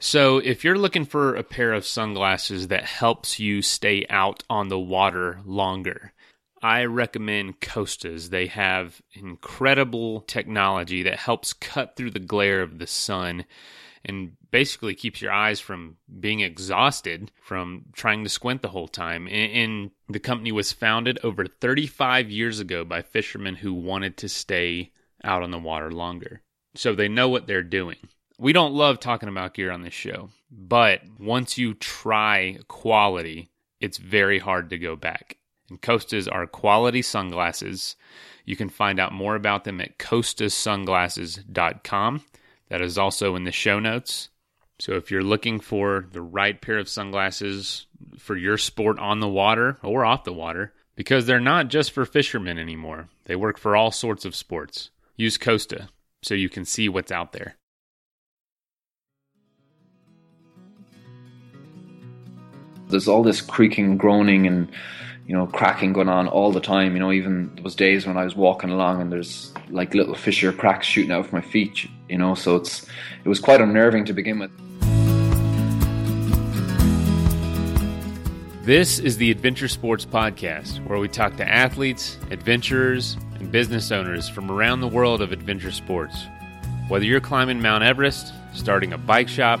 So, if you're looking for a pair of sunglasses that helps you stay out on the water longer, I recommend Costas. They have incredible technology that helps cut through the glare of the sun and basically keeps your eyes from being exhausted from trying to squint the whole time. And, the company was founded over 35 years ago by fishermen who wanted to stay out on the water longer. So they know what they're doing. We don't love talking about gear on this show, but once you try quality, it's very hard to go back. And Costas are quality sunglasses. You can find out more about them at costassunglasses.com. That is also in the show notes. So if you're looking for the right pair of sunglasses for your sport on the water or off the water, because they're not just for fishermen anymore, they work for all sorts of sports. Use Costa so you can see what's out there. There's all this creaking, groaning, and you know, cracking going on all the time. You know, even there was days when I was walking along and there's like little fissure cracks shooting out of my feet. You know, so it's it was quite unnerving to begin with. This is the Adventure Sports Podcast, where we talk to athletes, adventurers, and business owners from around the world of adventure sports. Whether you're climbing Mount Everest, starting a bike shop,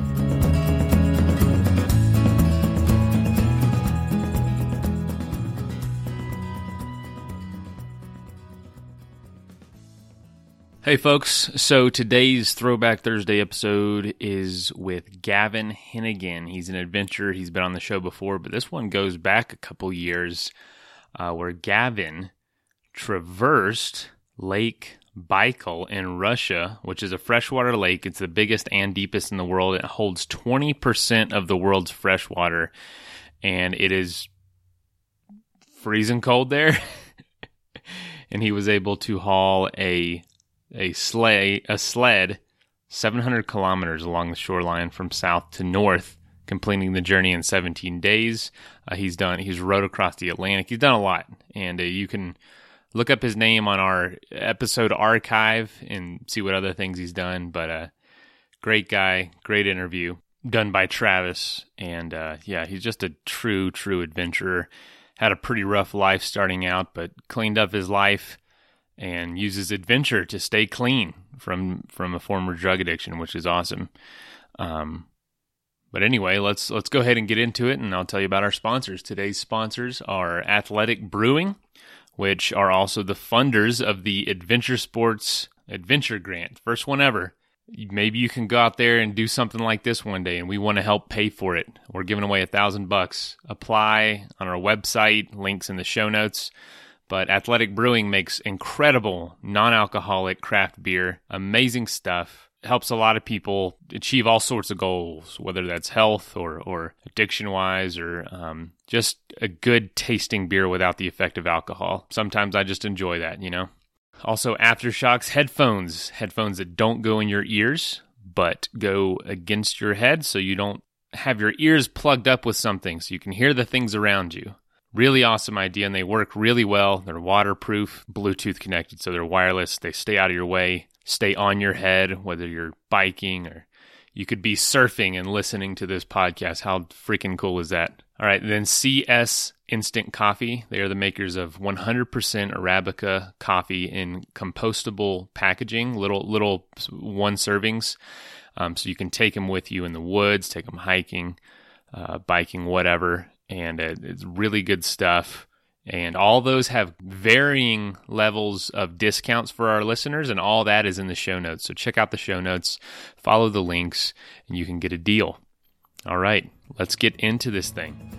Hey, folks. So today's Throwback Thursday episode is with Gavan Hennigan. He's an adventurer. He's been on the show before, but this one goes back a couple years uh, where Gavan traversed Lake Baikal in Russia, which is a freshwater lake. It's the biggest and deepest in the world. It holds 20% of the world's freshwater, and it is freezing cold there. and he was able to haul a a sleigh, a sled 700 kilometers along the shoreline from south to north, completing the journey in 17 days. Uh, he's done. He's rowed across the Atlantic. He's done a lot, and uh, you can look up his name on our episode archive and see what other things he's done. But uh, great guy, great interview done by Travis, and uh, yeah, he's just a true, true adventurer. Had a pretty rough life starting out, but cleaned up his life and uses adventure to stay clean from from a former drug addiction, which is awesome. Um, but anyway, let's let's go ahead and get into it, and I'll tell you about our sponsors. Today's sponsors are Athletic Brewing, which are also the funders of the Adventure Sports Adventure Grant, first one ever. Maybe you can go out there and do something like this one day, and we want to help pay for it. We're giving away a thousand bucks. Apply on our website, links in the show notes. But Athletic Brewing makes incredible non alcoholic craft beer, amazing stuff. Helps a lot of people achieve all sorts of goals, whether that's health or, or addiction wise or um, just a good tasting beer without the effect of alcohol. Sometimes I just enjoy that, you know? Also, AfterShokz headphones, headphones that don't go in your ears, but go against your head so you don't have your ears plugged up with something so you can hear the things around you. Really awesome idea, and they work really well. They're waterproof, Bluetooth connected, so they're wireless. They stay out of your way, stay on your head, whether you're biking or you could be surfing and listening to this podcast. How freaking cool is that? All right, then CS Instant Coffee. They are the makers of 100% Arabica coffee in compostable packaging, little little one servings. Um, so you can take them with you in the woods, take them hiking, uh, biking, whatever and it's really good stuff. And all those have varying levels of discounts for our listeners, and all that is in the show notes. So check out the show notes, follow the links, and you can get a deal. All right, let's get into this thing.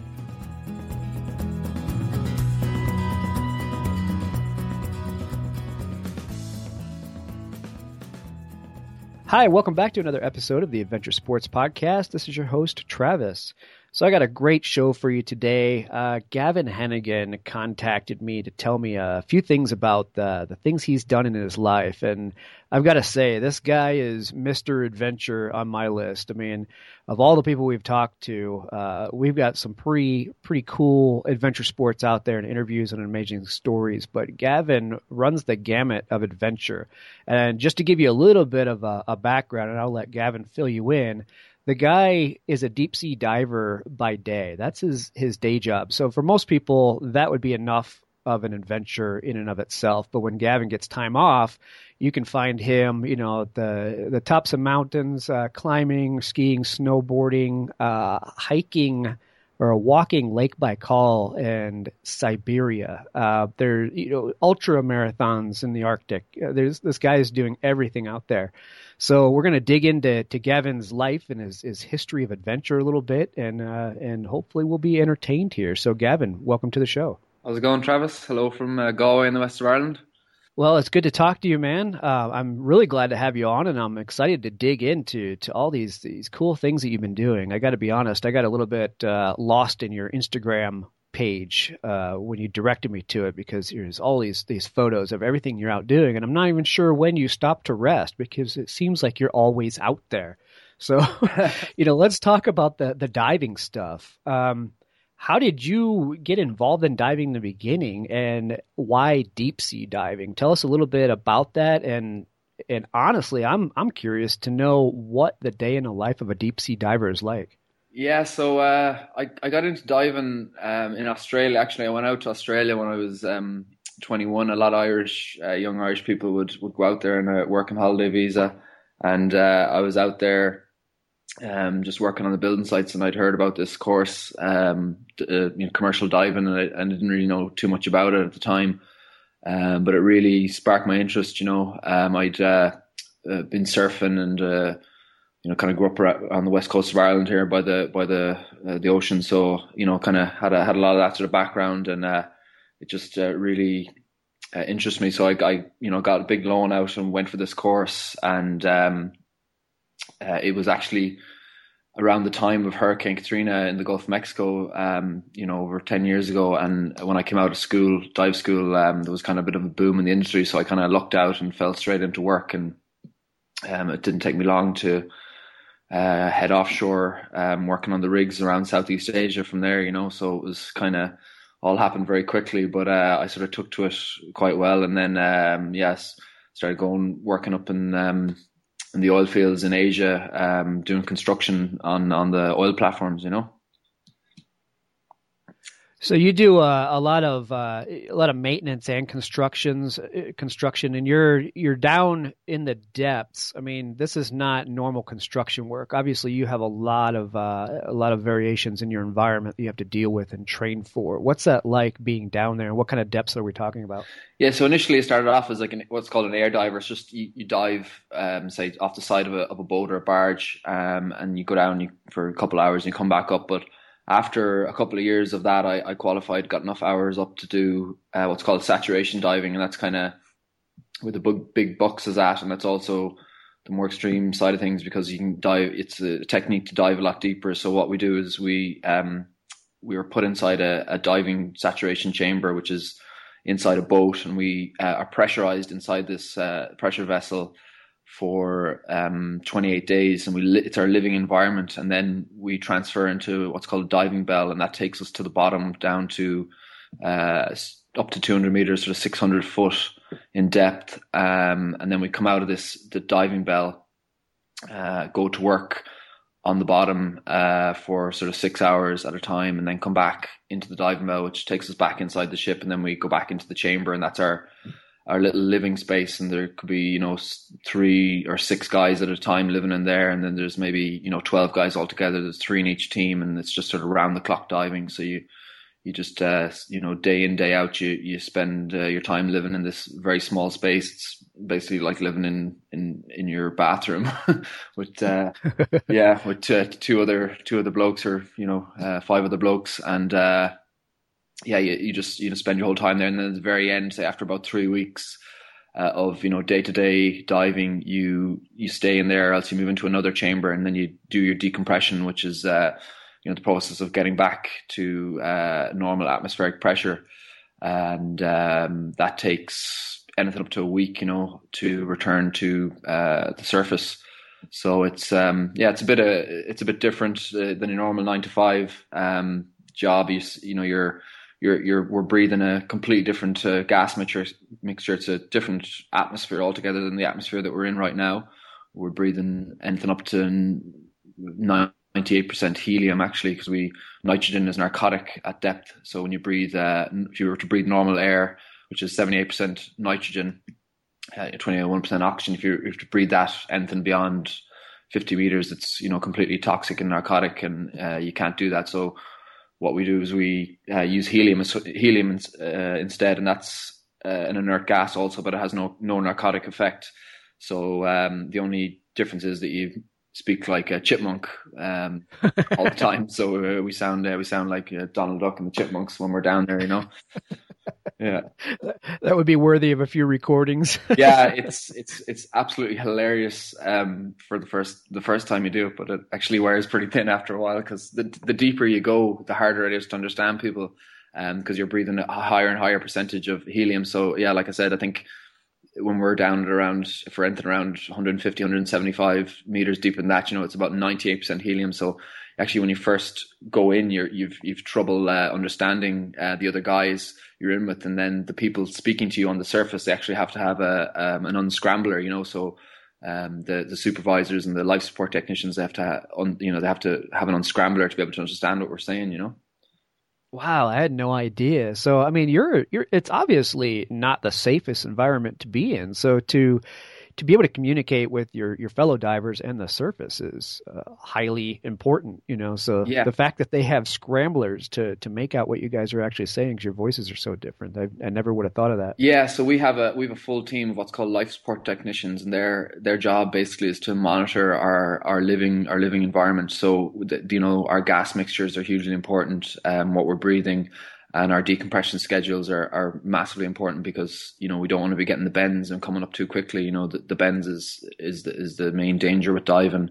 Hi, welcome back to another episode of the Adventure Sports Podcast. This is your host, Travis. So I got a great show for you today. Uh, Gavan Hennigan contacted me to tell me a few things about the, the things he's done in his life. And I've got to say, this guy is Mr. Adventure on my list. I mean, of all the people we've talked to, uh, we've got some pretty, pretty cool adventure sports out there and interviews and amazing stories. But Gavan runs the gamut of adventure. And just to give you a little bit of a, a background, and I'll let Gavan fill you in the guy is a deep sea diver by day. That's his his day job. So for most people, that would be enough of an adventure in and of itself. But when Gavan gets time off, you can find him, you know, the the tops of mountains, uh, climbing, skiing, snowboarding, uh, hiking, or a walking Lake Baikal and Siberia. Uh, there, you know, ultra marathons in the Arctic. Uh, there's this guy is doing everything out there. So we're going to dig into to Gavan's life and his, his history of adventure a little bit, and uh, and hopefully we'll be entertained here. So Gavan, welcome to the show. How's it going, Travis? Hello from uh, Galway in the west of Ireland. Well, it's good to talk to you, man. Uh, I'm really glad to have you on, and I'm excited to dig into to all these these cool things that you've been doing. I got to be honest, I got a little bit uh, lost in your Instagram page uh, when you directed me to it because there's all these these photos of everything you're out doing, and I'm not even sure when you stop to rest because it seems like you're always out there. So, you know, let's talk about the the diving stuff. Um, how did you get involved in diving in the beginning, and why deep sea diving? Tell us a little bit about that, and and honestly, I'm I'm curious to know what the day in the life of a deep sea diver is like. Yeah, so uh, I I got into diving um, in Australia. Actually, I went out to Australia when I was um, 21. A lot of Irish uh, young Irish people would would go out there and work on a working holiday visa, and uh, I was out there um, just working on the building sites, and I'd heard about this course, um, uh, you know, commercial diving, and I, I, didn't really know too much about it at the time. Um, but it really sparked my interest. You know, um, I'd uh, uh, been surfing and uh, you know, kind of grew up on the west coast of Ireland here by the by the uh, the ocean. So you know, kind of had a, had a lot of that sort of background, and uh, it just really uh, interested me. So I, I, you know, got a big loan out and went for this course, and um, uh, it was actually around the time of Hurricane Katrina in the Gulf of Mexico, um, you know, over 10 years ago. And when I came out of school, dive school, um, there was kind of a bit of a boom in the industry. So I kind of lucked out and fell straight into work. And um, it didn't take me long to uh, head offshore, um, working on the rigs around Southeast Asia from there, you know. So it was kind of all happened very quickly, but uh, I sort of took to it quite well. And then, um, yes, started going, working up in, um, in the oil fields in Asia, um, doing construction on, on the oil platforms, you know. So you do uh, a lot of uh, a lot of maintenance and constructions uh, construction, and you're you're down in the depths. I mean, this is not normal construction work. Obviously, you have a lot of uh, a lot of variations in your environment that you have to deal with and train for. What's that like being down there? What kind of depths are we talking about? Yeah, so initially it started off as like an, what's called an air diver. It's just you, you dive, um, say, off the side of a, of a boat or a barge, um, and you go down for a couple hours and you come back up, but after a couple of years of that, I, I qualified, got enough hours up to do uh, what's called saturation diving, and that's kind of where the big big bucks is at, and that's also the more extreme side of things because you can dive. It's a technique to dive a lot deeper. So what we do is we um, we were put inside a, a diving saturation chamber, which is inside a boat, and we uh, are pressurized inside this uh, pressure vessel for um, 28 days and we li- it's our living environment and then we transfer into what's called a diving bell and that takes us to the bottom down to uh, up to 200 meters sort of 600 foot in depth um, and then we come out of this the diving bell uh, go to work on the bottom uh, for sort of six hours at a time and then come back into the diving bell which takes us back inside the ship and then we go back into the chamber and that's our our little living space and there could be you know three or six guys at a time living in there and then there's maybe you know 12 guys altogether there's three in each team and it's just sort of round the clock diving. So you you just uh, you know day in day out you you spend uh, your time living in this very small space. It's basically like living in in in your bathroom with uh, yeah with two other two other blokes or you know uh, five other blokes. And uh, yeah, you, you just you know spend your whole time there, and then at the very end, say after about three weeks uh, of you know day to day diving, you you stay in there, else you move into another chamber, and then you do your decompression, which is uh, you know the process of getting back to uh, normal atmospheric pressure, and um, that takes anything up to a week, you know, to return to uh, the surface. So it's um, yeah, it's a bit uh, it's a bit different uh, than a normal nine to five um, job. You you know you're you're you're we're breathing a completely different uh, gas mixture. Mixture. It's a different atmosphere altogether than the atmosphere that we're in right now. We're breathing anything up to ninety eight percent helium actually, because we nitrogen is narcotic at depth. So when you breathe, uh, if you were to breathe normal air, which is seventy eight percent nitrogen, uh, 21% oxygen. If you if you breathe that anything beyond 50 meters, it's you know completely toxic and narcotic, and uh, you can't do that. So what we do is we uh, use helium helium uh, instead, and that's uh, an inert gas also, but it has no no narcotic effect. So um, the only difference is that you speak like a chipmunk um, all the time. So uh, we sound uh, we sound like uh, Donald Duck and the Chipmunks when we're down there, you know. Yeah, that would be worthy of a few recordings. yeah, it's it's it's absolutely hilarious um, for the first the first time you do it, but it actually wears pretty thin after a while because the the deeper you go, the harder it is to understand people because um, you're breathing a higher and higher percentage of helium. So yeah, like I said, I think when we're down at around, if we're anything around 150, 175 meters deep in that, you know, it's about 98% helium. So actually, when you first go in, you're, you've, you've trouble uh, understanding uh, the other guys you're in with. And then the people speaking to you on the surface, they actually have to have a, um, an unscrambler, you know, so um, the, the supervisors and the life support technicians, they have to, ha- you know, they have to have an unscrambler to be able to understand what we're saying, you know? Wow, I had no idea. So, I mean, you're you're it's obviously not the safest environment to be in. So to to be able to communicate with your your fellow divers and the surface is uh, highly important you know? So yeah. the fact that they have scramblers to to make out what you guys are actually saying because your voices are so different. I, I never would have thought of that. Yeah so we have a we have a full team of what's called life support technicians and their their job basically is to monitor our our living our living environment. So the, you know our gas mixtures are hugely important um, what we're breathing and our decompression schedules are, are massively important because you know we don't want to be getting the bends and coming up too quickly. You know the, the bends is is the, is the main danger with diving.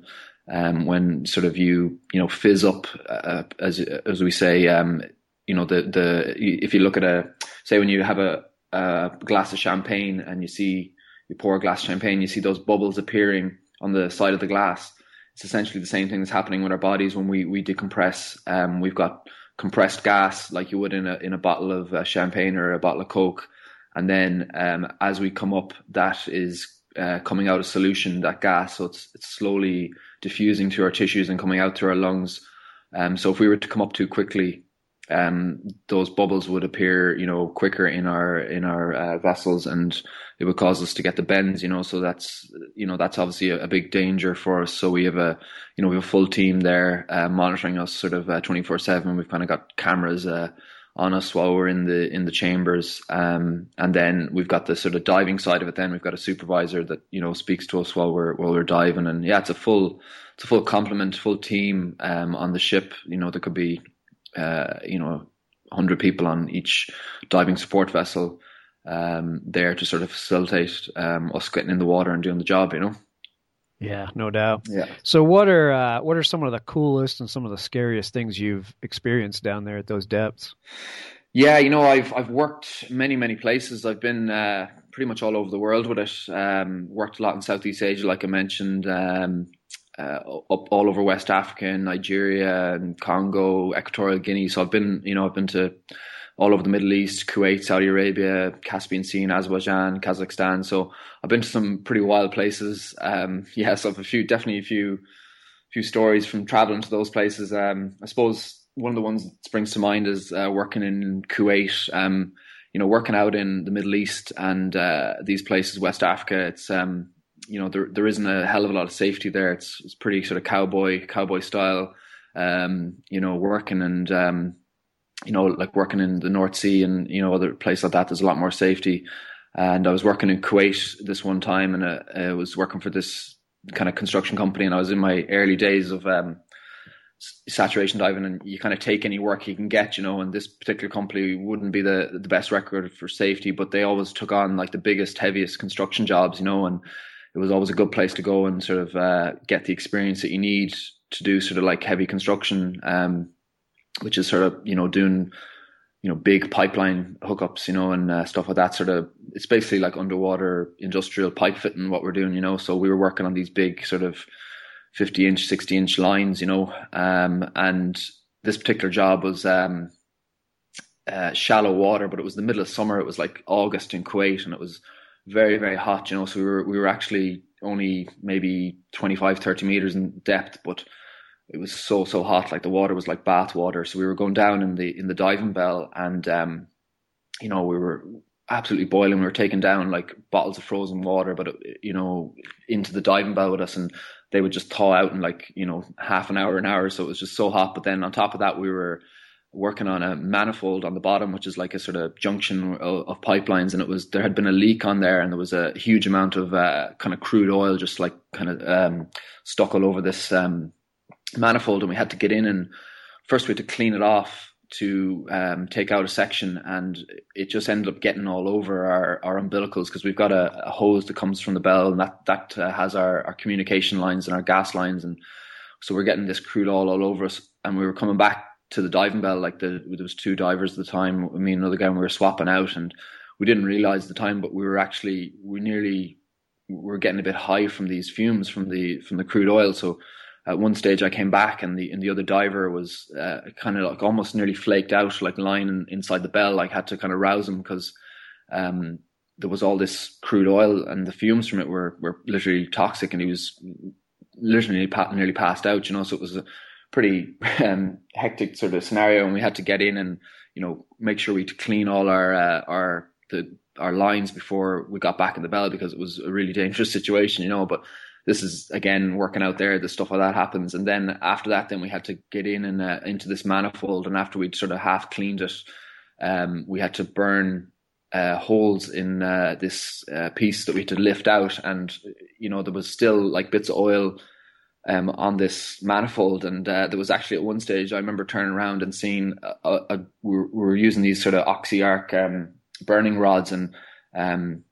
Um, when sort of you you know fizz up uh, as as we say, um, you know the the if you look at a say when you have a, a glass of champagne and you see you pour a glass of champagne, you see those bubbles appearing on the side of the glass. It's essentially the same thing that's happening with our bodies when we we decompress. Um, we've got compressed gas like you would in a in a bottle of uh, champagne or a bottle of coke. And then um, as we come up that is uh, coming out of solution that gas. So it's it's slowly diffusing through our tissues and coming out through our lungs. Um, so if we were to come up too quickly um, those bubbles would appear, you know, quicker in our in our uh, vessels, and it would cause us to get the bends, you know. So that's you know that's obviously a, a big danger for us. So we have a you know we have a full team there uh, monitoring us sort of uh, twenty four seven. We've kind of got cameras uh, on us while we're in the in the chambers, um, and then we've got the sort of diving side of it. Then we've got a supervisor that you know speaks to us while we're while we're diving, and yeah, it's a full it's a full complement, full team um, on the ship. You know, there could be uh, you know, 100 people on each diving support vessel um, there to sort of facilitate um, us getting in the water and doing the job, you know. Yeah, no doubt. Yeah. So, what are uh, what are some of the coolest and some of the scariest things you've experienced down there at those depths? Yeah, you know, I've I've worked many many places. I've been uh, pretty much all over the world with it. Um, worked a lot in Southeast Asia, like I mentioned. Um, uh, up all over West Africa and Nigeria and Congo, Equatorial Guinea. So I've been, you know, I've been to all over the Middle East, Kuwait, Saudi Arabia, Caspian Sea, Azerbaijan, Kazakhstan. So I've been to some pretty wild places. Um, yeah, so I've a few, definitely a few, few stories from traveling to those places. Um, I suppose one of the ones that springs to mind is uh, working in Kuwait. Um, you know, working out in the Middle East and uh, these places, West Africa. It's um, you know there there isn't a hell of a lot of safety there. It's it's pretty sort of cowboy cowboy style, um, you know, working and um, you know like working in the North Sea and you know other places like that. There's a lot more safety. And I was working in Kuwait this one time, and I, uh, I was working for this kind of construction company, and I was in my early days of um, saturation diving and you kind of take any work you can get, you know, and this particular company wouldn't be the the best record for safety, but they always took on like the biggest, heaviest construction jobs, you know, and it was always a good place to go and sort of uh, get the experience that you need to do sort of like heavy construction, um, which is sort of you know doing you know big pipeline hookups, you know, and uh, stuff like that. Sort of it's basically like underwater industrial pipe fitting what we're doing, you know. So we were working on these big sort of fifty inch, sixty inch lines, you know, um, and this particular job was. Um, uh, shallow water, but it was the middle of summer. It was like August in Kuwait, and it was very very hot. You know, so we were we were actually only maybe 25, 30 meters in depth, but it was so so hot. Like the water was like bath water. So we were going down in the in the diving bell, and um, you know we were absolutely boiling. We were taking down like bottles of frozen water, but you know into the diving bell with us, and they would just thaw out in like you know half an hour, an hour. So it was just so hot. But then on top of that, we were working on a manifold on the bottom, which is like a sort of junction of, of, pipelines, and it was there had been a leak on there, and there was a huge amount of uh, kind of crude oil just like kind of um, stuck all over this um, manifold, and we had to get in and first we had to clean it off to um, take out a section, and it just ended up getting all over our, our umbilicals because we've got a, a, hose that comes from the bell, and that that uh, has our, our communication lines and our gas lines, and so we're getting this crude oil all over us, and we were coming back to the diving bell. Like the there was two divers at the time. Me and another guy, and we were swapping out, and we didn't realize the time, but we were actually we nearly we were getting a bit high from these fumes from the from the crude oil. So at one stage, I came back, and the and the other diver was uh, kind of like almost nearly flaked out, like lying inside the bell. I had to kind of rouse him because. Um, there was all this crude oil and the fumes from it were, were literally toxic and he was literally nearly passed out, you know, so it was a, pretty um, hectic sort of scenario, and we had to get in and you know make sure we clean all our uh, our the our lines before we got back in the bell because it was a really dangerous situation, you know. But this is again working out there. The stuff like that happens, and then after that, then we had to get in and uh, into this manifold, and after we'd sort of half cleaned it, um, we had to burn uh, holes in uh, this uh, piece that we had to lift out, and you know there was still like bits of oil um, on this manifold. And uh, there was actually at one stage, I remember turning around and seeing a, a, a we, were, we, were, using these sort of oxy-arc um, burning rods, and um,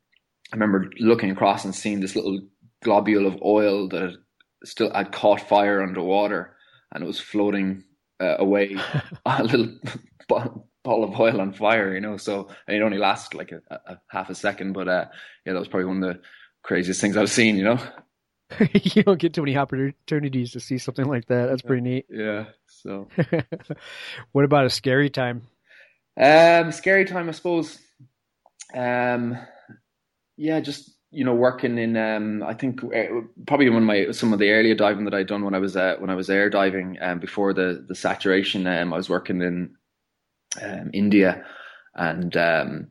I remember looking across and seeing this little globule of oil that still had caught fire underwater, and it was floating uh, away a little ball of oil on fire, you know. So it only lasted like a, a half a second, but uh, yeah, that was probably one of the craziest things I've seen, you know. you don't get too many opportunities to see something like that. That's pretty neat. Yeah. So, what about a scary time? Um, scary time, I suppose. Um, yeah, just you know, working in. Um, I think uh, probably one of my some of the earlier diving that I'd done when I was uh, when I was air diving um, before the the saturation. Um, I was working in um, India, and um,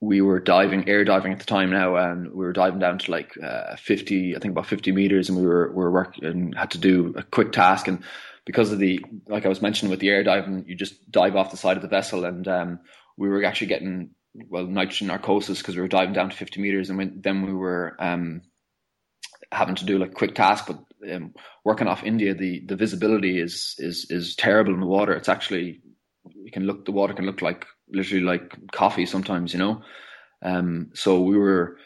we were diving, air diving at the time now, and we were diving down to like uh, 50, I think about 50 meters, and we were, we were working, had to do a quick task. And because of the, like I was mentioning with the air diving, you just dive off the side of the vessel, and um, we were actually getting, well, nitrogen narcosis because we were diving down to 50 meters, and when, then we were um, having to do like quick task, but um, working off India, the, the visibility is, is, is terrible in the water. It's actually, you can look, the water can look like literally like coffee sometimes, you know. Um, so we were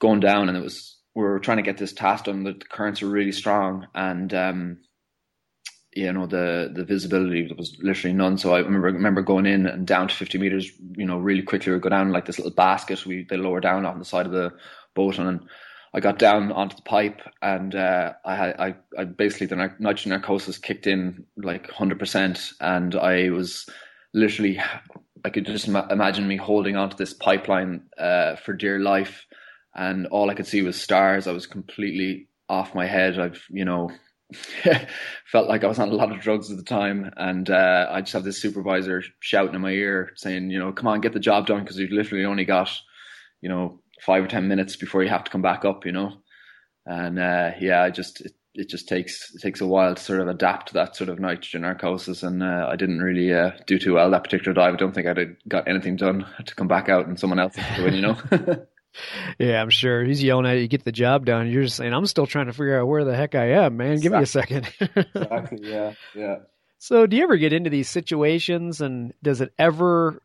going down, and it was we were trying to get this task done. The currents were really strong, and um, you know the the visibility was literally none. So I remember remember going in and down to fifty meters, you know, really quickly. We go down like this little basket. We they lower down on the side of the boat, and I got down onto the pipe, and uh, I had I, I basically the nitrogen narcosis kicked in like hundred percent, and I was literally I could just imagine me holding onto this pipeline uh, for dear life, and all I could see was stars. I was completely off my head. I've you know felt like I was on a lot of drugs at the time, and uh, I just have this supervisor shouting in my ear saying, you know, come on, get the job done because you've literally only got you know five or ten minutes before you have to come back up, you know. And uh, yeah, I just it, it just takes it takes a while to sort of adapt to that sort of nitrogen narcosis, and uh, I didn't really uh, do too well that particular dive. I don't think I'd got anything done to come back out, and someone else doing, you know. yeah, I'm sure he's yelling at you, get the job done. You're just saying, I'm still trying to figure out where the heck I am, man. Give exactly. me a second. exactly. Yeah. Yeah. So, do you ever get into these situations, and does it ever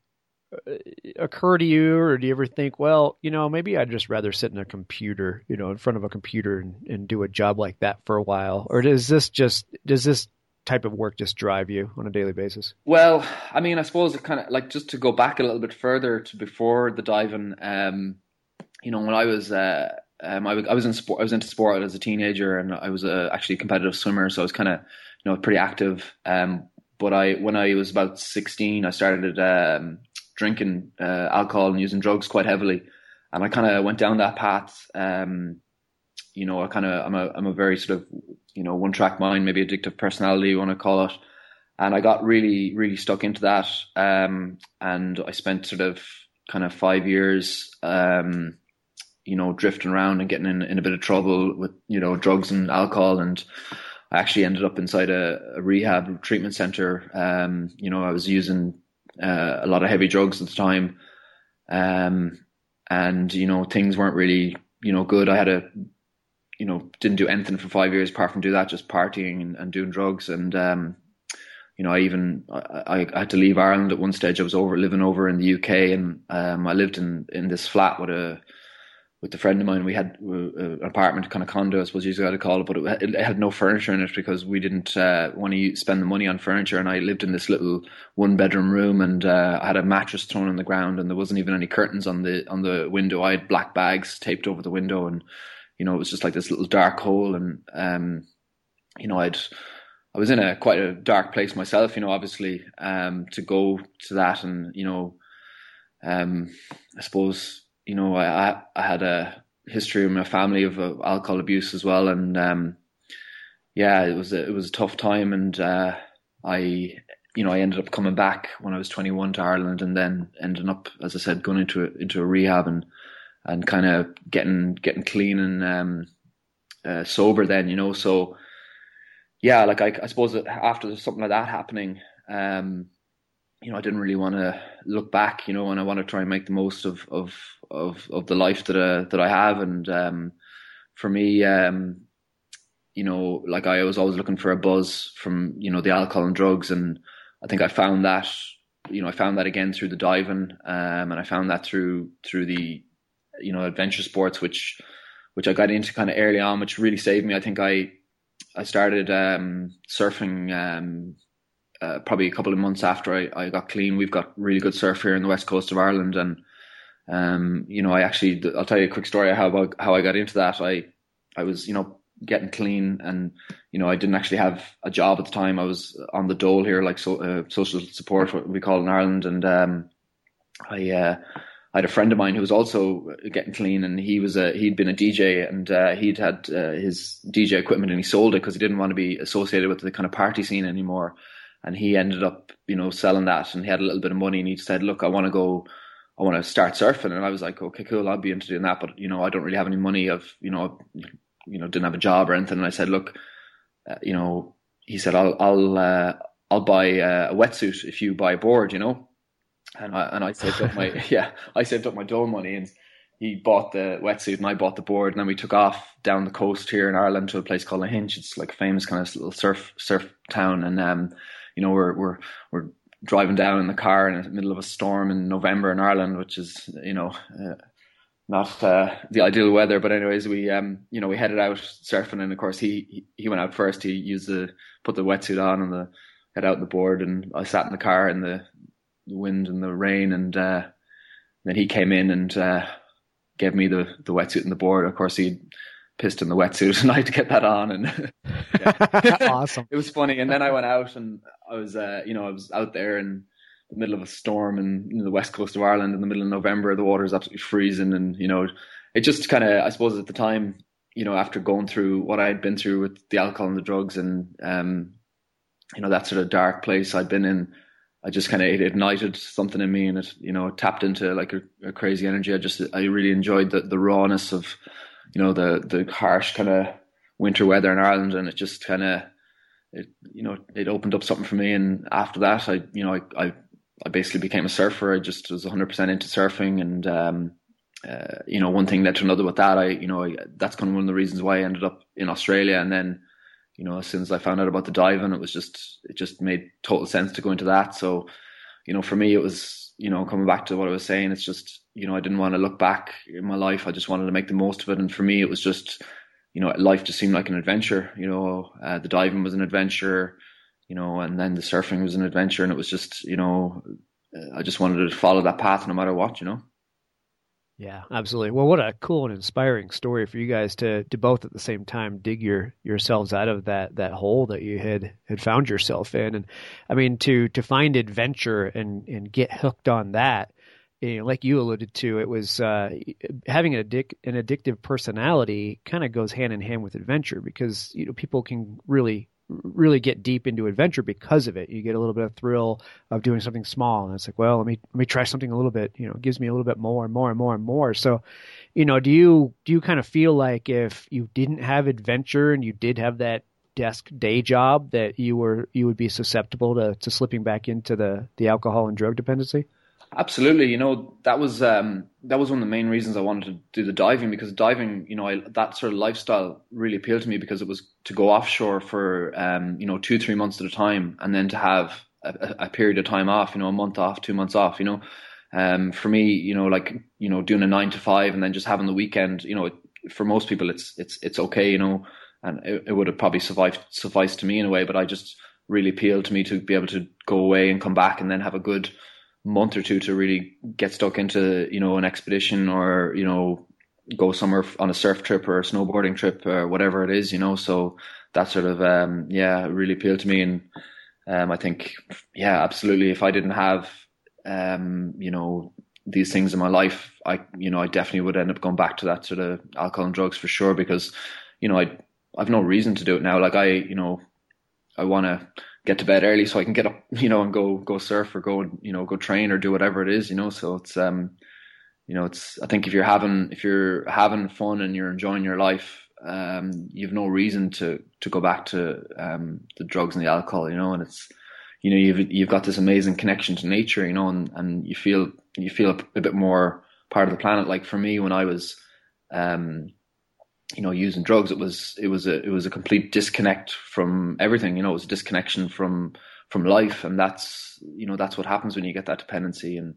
occur to you, or do you ever think, well, you know, maybe I'd just rather sit in a computer, you know, in front of a computer and, and do a job like that for a while? Or does this just does this type of work just drive you on a daily basis? Well, I mean, I suppose it kind of like just to go back a little bit further to before the diving. Um, you know, when I was uh, um, I, I was in sport, I was into sport as a teenager, and I was uh, actually a competitive swimmer, so I was kind of you know pretty active. Um, but I when I was about sixteen, I started um, drinking uh, alcohol and using drugs quite heavily, and I kind of went down that path. Um, you know, I kind of I'm a I'm a very sort of you know one track mind, maybe addictive personality, you want to call it. And I got really really stuck into that, um, and I spent sort of kind of five years, um, you know, drifting around and getting in, in a bit of trouble with you know drugs and alcohol and. I actually ended up inside a, a rehab treatment center. Um, you know, I was using uh, a lot of heavy drugs at the time, um, and you know things weren't really you know good. I had a you know didn't do anything for five years apart from do that, just partying and, and doing drugs. And um, you know, I even I, I, had to leave Ireland at one stage. I was over living over in the UK, and um, I lived in in this flat with a with a friend of mine, we had uh, an apartment, kind of condo, I suppose you got to call it, but it, it, had no furniture in it because we didn't uh, want to spend the money on furniture. And I lived in this little one bedroom room, and uh, I had a mattress thrown on the ground, and there wasn't even any curtains on the on the window. I had black bags taped over the window, and you know it was just like this little dark hole. And um, you know, I'd I was in a quite a dark place myself. You know, obviously, um, to go to that, and you know, um, I suppose you know, I I had a history in my family of uh, alcohol abuse as well, and um, yeah, it was a, it was a tough time, and uh, I you know I ended up coming back when I was 21 to Ireland, and then ending up, as I said, going into a, into a rehab and and kind of getting getting clean and um, uh, sober. Then you know, so yeah, like I, I suppose after something like that happening, um, you know, I didn't really want to look back, you know, and I want to try and make the most of of of, of the life that uh, that I have. And um, for me, um, you know, like I was always looking for a buzz from you know the alcohol and drugs, and I think I found that, you know, I found that again through the diving, um, and I found that through through the you know adventure sports, which which I got into kind of early on, which really saved me. I think I I started um, surfing um, uh, probably a couple of months after I, I got clean. We've got really good surf here in the west coast of Ireland, and um, you know, I actually I'll tell you a quick story how about how I got into that. I I was you know getting clean, and you know I didn't actually have a job at the time. I was on the dole here, like so, uh, social support, what we call in Ireland, and um, I. Uh, I had a friend of mine who was also getting clean, and he was a he'd been a DJ, and uh, he'd had uh, his DJ equipment, and he sold it because he didn't want to be associated with the kind of party scene anymore and he ended up, you know, selling that, and he had a little bit of money, and he said, "Look, I want to go." I want to start surfing, and I was like, okay, cool, I'll be into doing that, but you know, I don't really have any money. Of you know, you know, didn't have a job or anything. And I said, look, uh, you know, he said, I'll, I'll, uh, I'll buy uh, a wetsuit if you buy a board, you know. And I and I saved up my yeah, I saved up my dough money, and he bought the wetsuit, and I bought the board, and then we took off down the coast here in Ireland to a place called Lahinch. It's like a famous kind of little surf surf town, and um, you know, we're we're we're driving down in the car in the middle of a storm in November in Ireland, which is you know uh, not uh, the ideal weather. But anyways, we um you know we headed out surfing, and of course he he went out first. He used the put the wetsuit on and the head out the board, and I sat in the car in the, the wind and the rain, and uh, then he came in and uh, gave me the the wetsuit and the board. Of course he pissed in the wetsuit and I had to get that on and awesome. It was funny. And then I went out and I was uh, you know, I was out there in the middle of a storm in, in the west coast of Ireland in the middle of November, the water is absolutely freezing and you know, it just kinda I suppose at the time, you know, after going through what I had been through with the alcohol and the drugs and um you know, that sort of dark place I'd been in, I just kind of it ignited something in me and it, you know, tapped into like a, a crazy energy. I just, I really enjoyed the, the rawness of, you know the the harsh kind of winter weather in Ireland, and it just kind of it you know it opened up something for me. And after that, I you know I I, I basically became a surfer. I just was 100 percent into surfing, and um, uh, you know one thing led to another with that. I you know I, that's kind of one of the reasons why I ended up in Australia, and then you know as soon as I found out about the diving, it was just it just made total sense to go into that. So you know, for me, it was, you know, coming back to what I was saying, it's just, you know, I didn't want to look back in my life. I just wanted to make the most of it. And for me, it was just, you know, life just seemed like an adventure. You know, uh, the diving was an adventure, you know, and then the surfing was an adventure. And it was just, you know, I just wanted to follow that path no matter what, you know. Yeah, absolutely. Well, what a cool and inspiring story for you guys to to both at the same time dig your yourselves out of that that hole that you had had found yourself in. And I mean to to find adventure and and get hooked on that, you know, like you alluded to, it was uh, having an addic- an addictive personality kind of goes hand in hand with adventure because you know people can really really get deep into adventure because of it. You get a little bit of thrill of doing something small, and it's like, well, let me let me try something a little bit. You know, it gives me a little bit more and more and more and more. So, you know, do you do you kind of feel like if you didn't have adventure and you did have that desk day job, that you were you would be susceptible to to slipping back into the the alcohol and drug dependency? Absolutely, you know that was um, that was one of the main reasons I wanted to do the diving because diving, you know, I, that sort of lifestyle really appealed to me because it was to go offshore for um, you know two three months at a time and then to have a, a, period of time off, you know, a month off, two months off, you know. Um, for me, you know, like you know, doing a nine to five and then just having the weekend, you know, for most people it's it's it's okay, you know, and it, it would have probably sufficed sufficed to me in a way, but I just really appealed to me to be able to go away and come back and then have a good month or two to really get stuck into you know an expedition or you know go somewhere on a surf trip or a snowboarding trip or whatever it is you know? So that sort of um, yeah really appealed to me. And um, I think yeah absolutely if I didn't have um, you know these things in my life I you know I definitely would end up going back to that sort of alcohol and drugs for sure because you know I I've no reason to do it now. Like I you know I want to get to bed early so I can get up, you know, and go go surf or go you know go train or do whatever it is, you know. So it's um, you know, it's I think if you're having if you're having fun and you're enjoying your life, um, you've no reason to to go back to um the drugs and the alcohol, you know. And it's you know you've you've got this amazing connection to nature, you know, and and you feel you feel a, a bit more part of the planet. Like for me, when I was um you know using drugs it was it was a it was a complete disconnect from everything you know it was a disconnection from from life. And that's you know that's what happens when you get that dependency. And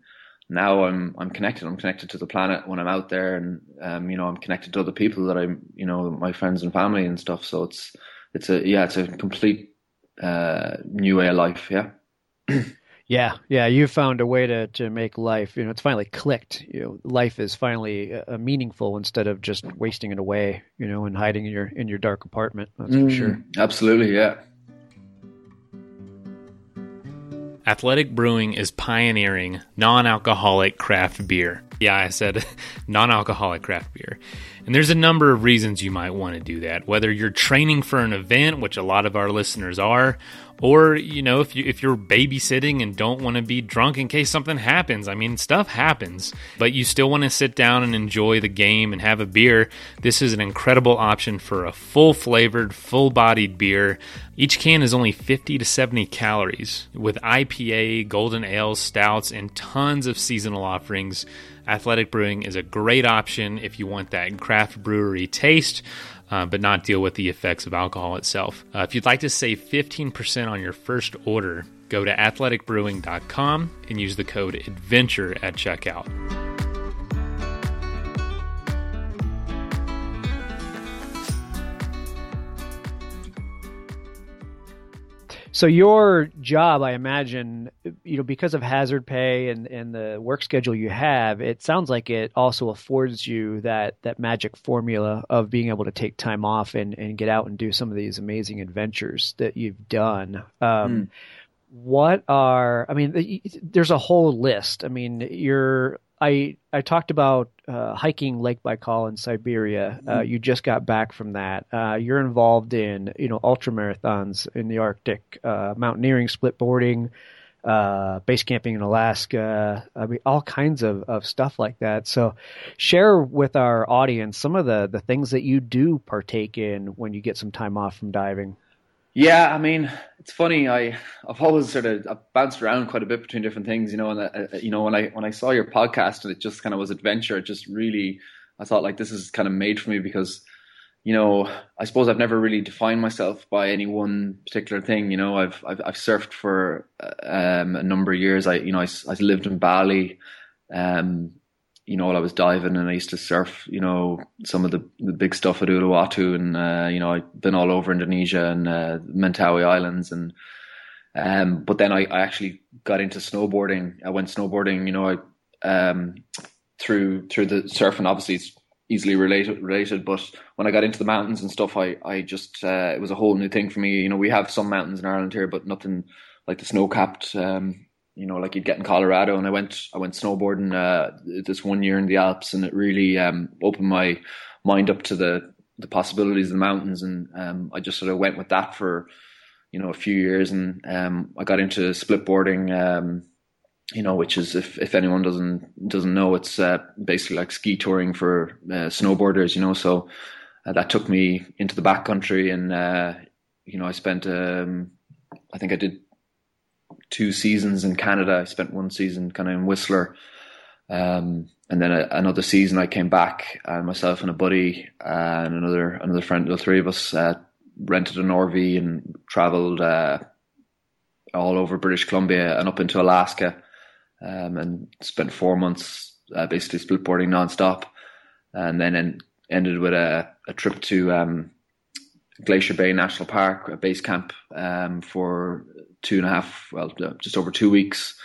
now I'm I'm connected. I'm connected to the planet when I'm out there and um, you know I'm connected to other people that I'm you know my friends and family and stuff. So it's it's a yeah it's a complete uh, new way of life. Yeah Yeah, yeah, you found a way to, to make life, you know, it's finally clicked. You know, life is finally uh, meaningful instead of just wasting it away, you know, and hiding in your in your dark apartment. That's mm, for sure. Absolutely, yeah. Athletic Brewing is pioneering non-alcoholic craft beer. Yeah, I said non-alcoholic craft beer. And there's a number of reasons you might want to do that. Whether you're training for an event, which a lot of our listeners are, or you know if you if you're babysitting and don't want to be drunk in case something happens. I mean stuff happens but you still want to sit down and enjoy the game and have a beer. This is an incredible option for a full flavored full bodied beer. Each can is only 50 to 70 calories with ipa golden ales stouts and tons of seasonal offerings. Athletic brewing is a great option if you want that craft brewery taste uh, but not deal with the effects of alcohol itself. Uh, if you'd like to save 15% on your first order, go to athleticbrewing.com and use the code ADVENTURE at checkout. So your job, I imagine, you know, because of hazard pay and, and the work schedule you have, it sounds like it also affords you that that magic formula of being able to take time off and, and get out and do some of these amazing adventures that you've done. Um, mm. What are, I mean, there's a whole list. I mean, you're I I talked about uh, hiking Lake Baikal in Siberia. Uh, mm-hmm. you just got back from that. Uh, you're involved in you know ultra marathons in the Arctic, uh, mountaineering, split boarding, uh, base camping in Alaska. I mean, all kinds of, of stuff like that. So, share with our audience some of the the things that you do partake in when you get some time off from diving. Yeah, I mean, it's funny. I I've always sort of I've bounced around quite a bit between different things, you know. And uh, uh, you know, when I when I saw your podcast and it just kind of was adventure, it just really I thought like this is kind of made for me because you know, I suppose I've never really defined myself by any one particular thing. You know, I've I've, I've surfed for um, a number of years. I you know I, I lived in Bali. Um, you know, I was diving and I used to surf, you know, some of the, the big stuff at Uluwatu and, uh, you know, I've been all over Indonesia and, uh, Mentawai Islands and, um, but then I, I actually got into snowboarding. I went snowboarding, you know, I, um, through, through the surfing, obviously it's easily related, related, but when I got into the mountains and stuff, I, I just, uh, it was a whole new thing for me. You know, we have some mountains in Ireland here, but nothing like the snow capped, um, you know, like you'd get in Colorado. And I went, I went snowboarding uh, this one year in the Alps, and it really um, opened my mind up to the the possibilities of the mountains. And um, I just sort of went with that for, you know, a few years, and um, I got into split boarding. Um, you know, which is if if anyone doesn't doesn't know, it's uh, basically like ski touring for uh, snowboarders. You know, so uh, that took me into the backcountry, and uh, you know, I spent. Um, I think I did two seasons in Canada. I spent one season kind of in Whistler. Um, and then a, another season I came back and myself and a buddy and another another friend, the three of us uh, rented an RV and travelled uh, all over British Columbia and up into Alaska, um, and spent four months uh, basically splitboarding nonstop, and then en- ended with a, a trip to um, Glacier Bay National Park, a base camp um, for two and a half, well, just over two weeks,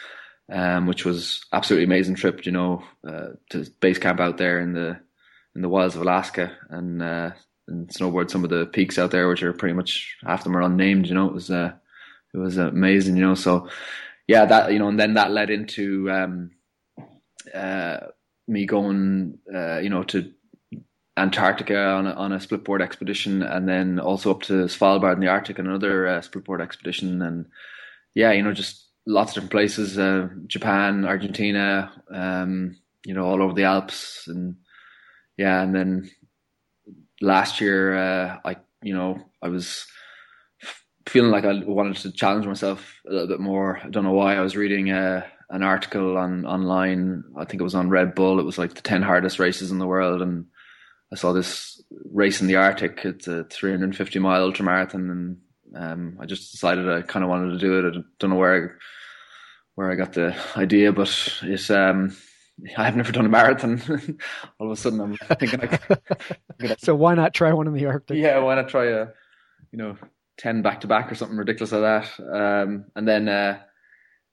um, which was absolutely amazing trip. You know, uh, to base camp out there in the in the wilds of Alaska and uh, and snowboard some of the peaks out there, which are pretty much half of them are unnamed. You know, it was uh, it was amazing. You know, so yeah, that you know, and then that led into um, uh, me going, uh, you know, to Antarctica on a, on a splitboard expedition, and then also up to Svalbard in the Arctic on another uh, splitboard expedition, and yeah, you know, just lots of different places, uh, Japan, Argentina, um, you know, all over the Alps, and yeah, and then last year, uh, I, you know, I was feeling like I wanted to challenge myself a little bit more. I don't know why. I was reading uh, an article on online. I think it was on Red Bull. It was like the ten hardest races in the world, and I saw this race in the Arctic. It's a 350 mile ultramarathon, and um, I just decided I kind of wanted to do it. I don't know where I, where I got the idea, but it's um, I've never done a marathon. All of a sudden, I'm thinking. I, so why not try one in the Arctic? Yeah, why not try a, you know, ten back to back or something ridiculous like that? Um, and then, uh,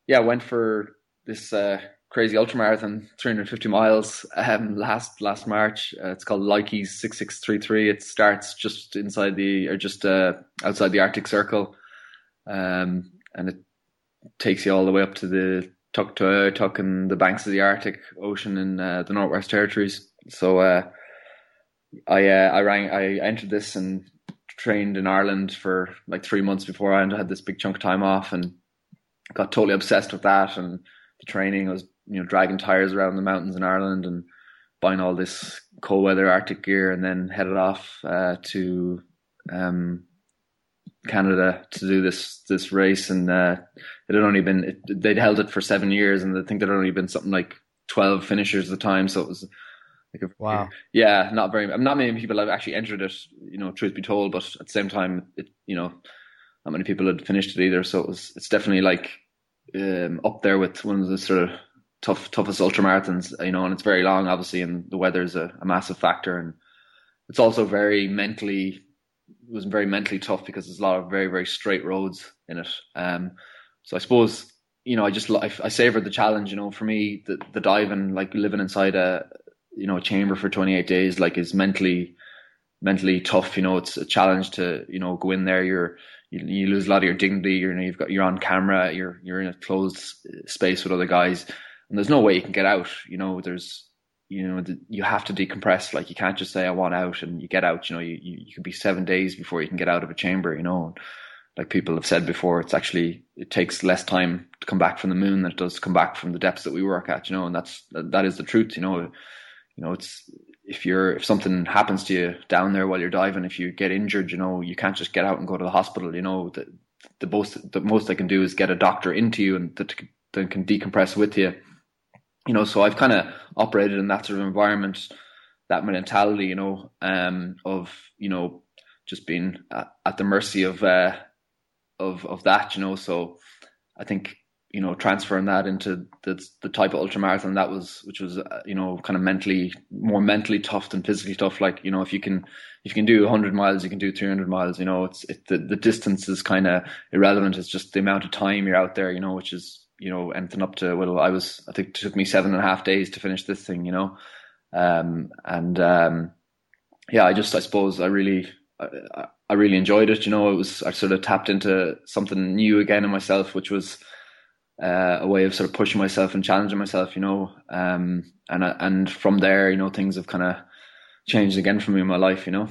yeah, I went for this uh, crazy ultramarathon, 350 miles um, last last March. Uh, it's called Lycées 6633. It starts just inside the or just uh, outside the Arctic Circle, um, and it takes you all the way up to the Tuktoyaktuk and the banks of the Arctic Ocean in uh, the Northwest Territories. So uh, I uh, I rang I entered this and trained in Ireland for like three months before I had this big chunk of time off and got totally obsessed with that and the training. I was you know dragging tires around the mountains in Ireland and buying all this cold weather Arctic gear, and then headed off uh, to um, Canada to do this this race. And uh, it had only been it, they'd held it for seven years, and I think there'd only been something like twelve finishers at the time. So it was like a, wow, yeah, not very, not many people have actually entered it. You know, truth be told, but at the same time, it you know, not many people had finished it either. So it was it's definitely like um, up there with one of the sort of tough toughest ultramarathons, you know, and it's very long, obviously, and the weather's a, a massive factor, and it's also very mentally it was very mentally tough because there's a lot of very very straight roads in it. Um, so I suppose you know I just I, I savored the challenge. You know, for me the the diving like living inside a you know a chamber for 28 days like is mentally mentally tough. You know, it's a challenge to you know go in there. You're you, you lose a lot of your dignity. You know, you've got you're on camera. You're you're in a closed space with other guys and there's no way you can get out. You know, there's you know you have to decompress. Like you can't just say I want out and you get out. You know, you, you you could be seven days before you can get out of a chamber. You know, like people have said before, it's actually it takes less time to come back from the moon than it does to come back from the depths that we work at. You know, and that's that is the truth. You know, you know it's if you're if something happens to you down there while you're diving, if you get injured, you know, you can't just get out and go to the hospital. You know, the the most the most they can do is get a doctor into you and that, that can decompress with you you know, so I've kind of operated in that sort of environment that mentality, you know, um, of you know just being at, at the mercy of uh, of of that, you know. So I think you know transferring that into the the type of ultramarathon that was, which was uh, you know kind of mentally more mentally tough than physically tough. Like you know if you can if you can do 100 miles, you can do 300 miles. You know it's it, the the distance is kind of irrelevant. It's just the amount of time you're out there. You know which is you know anything up to well I was I think it took me seven and a half days to finish this thing. You know, um, and um, yeah I just I suppose I really I, I really enjoyed it. You know, it was I sort of tapped into something new again in myself, which was uh, a way of sort of pushing myself and challenging myself. You know, um, and and from there, you know, things have kind of changed again for me in my life. You know.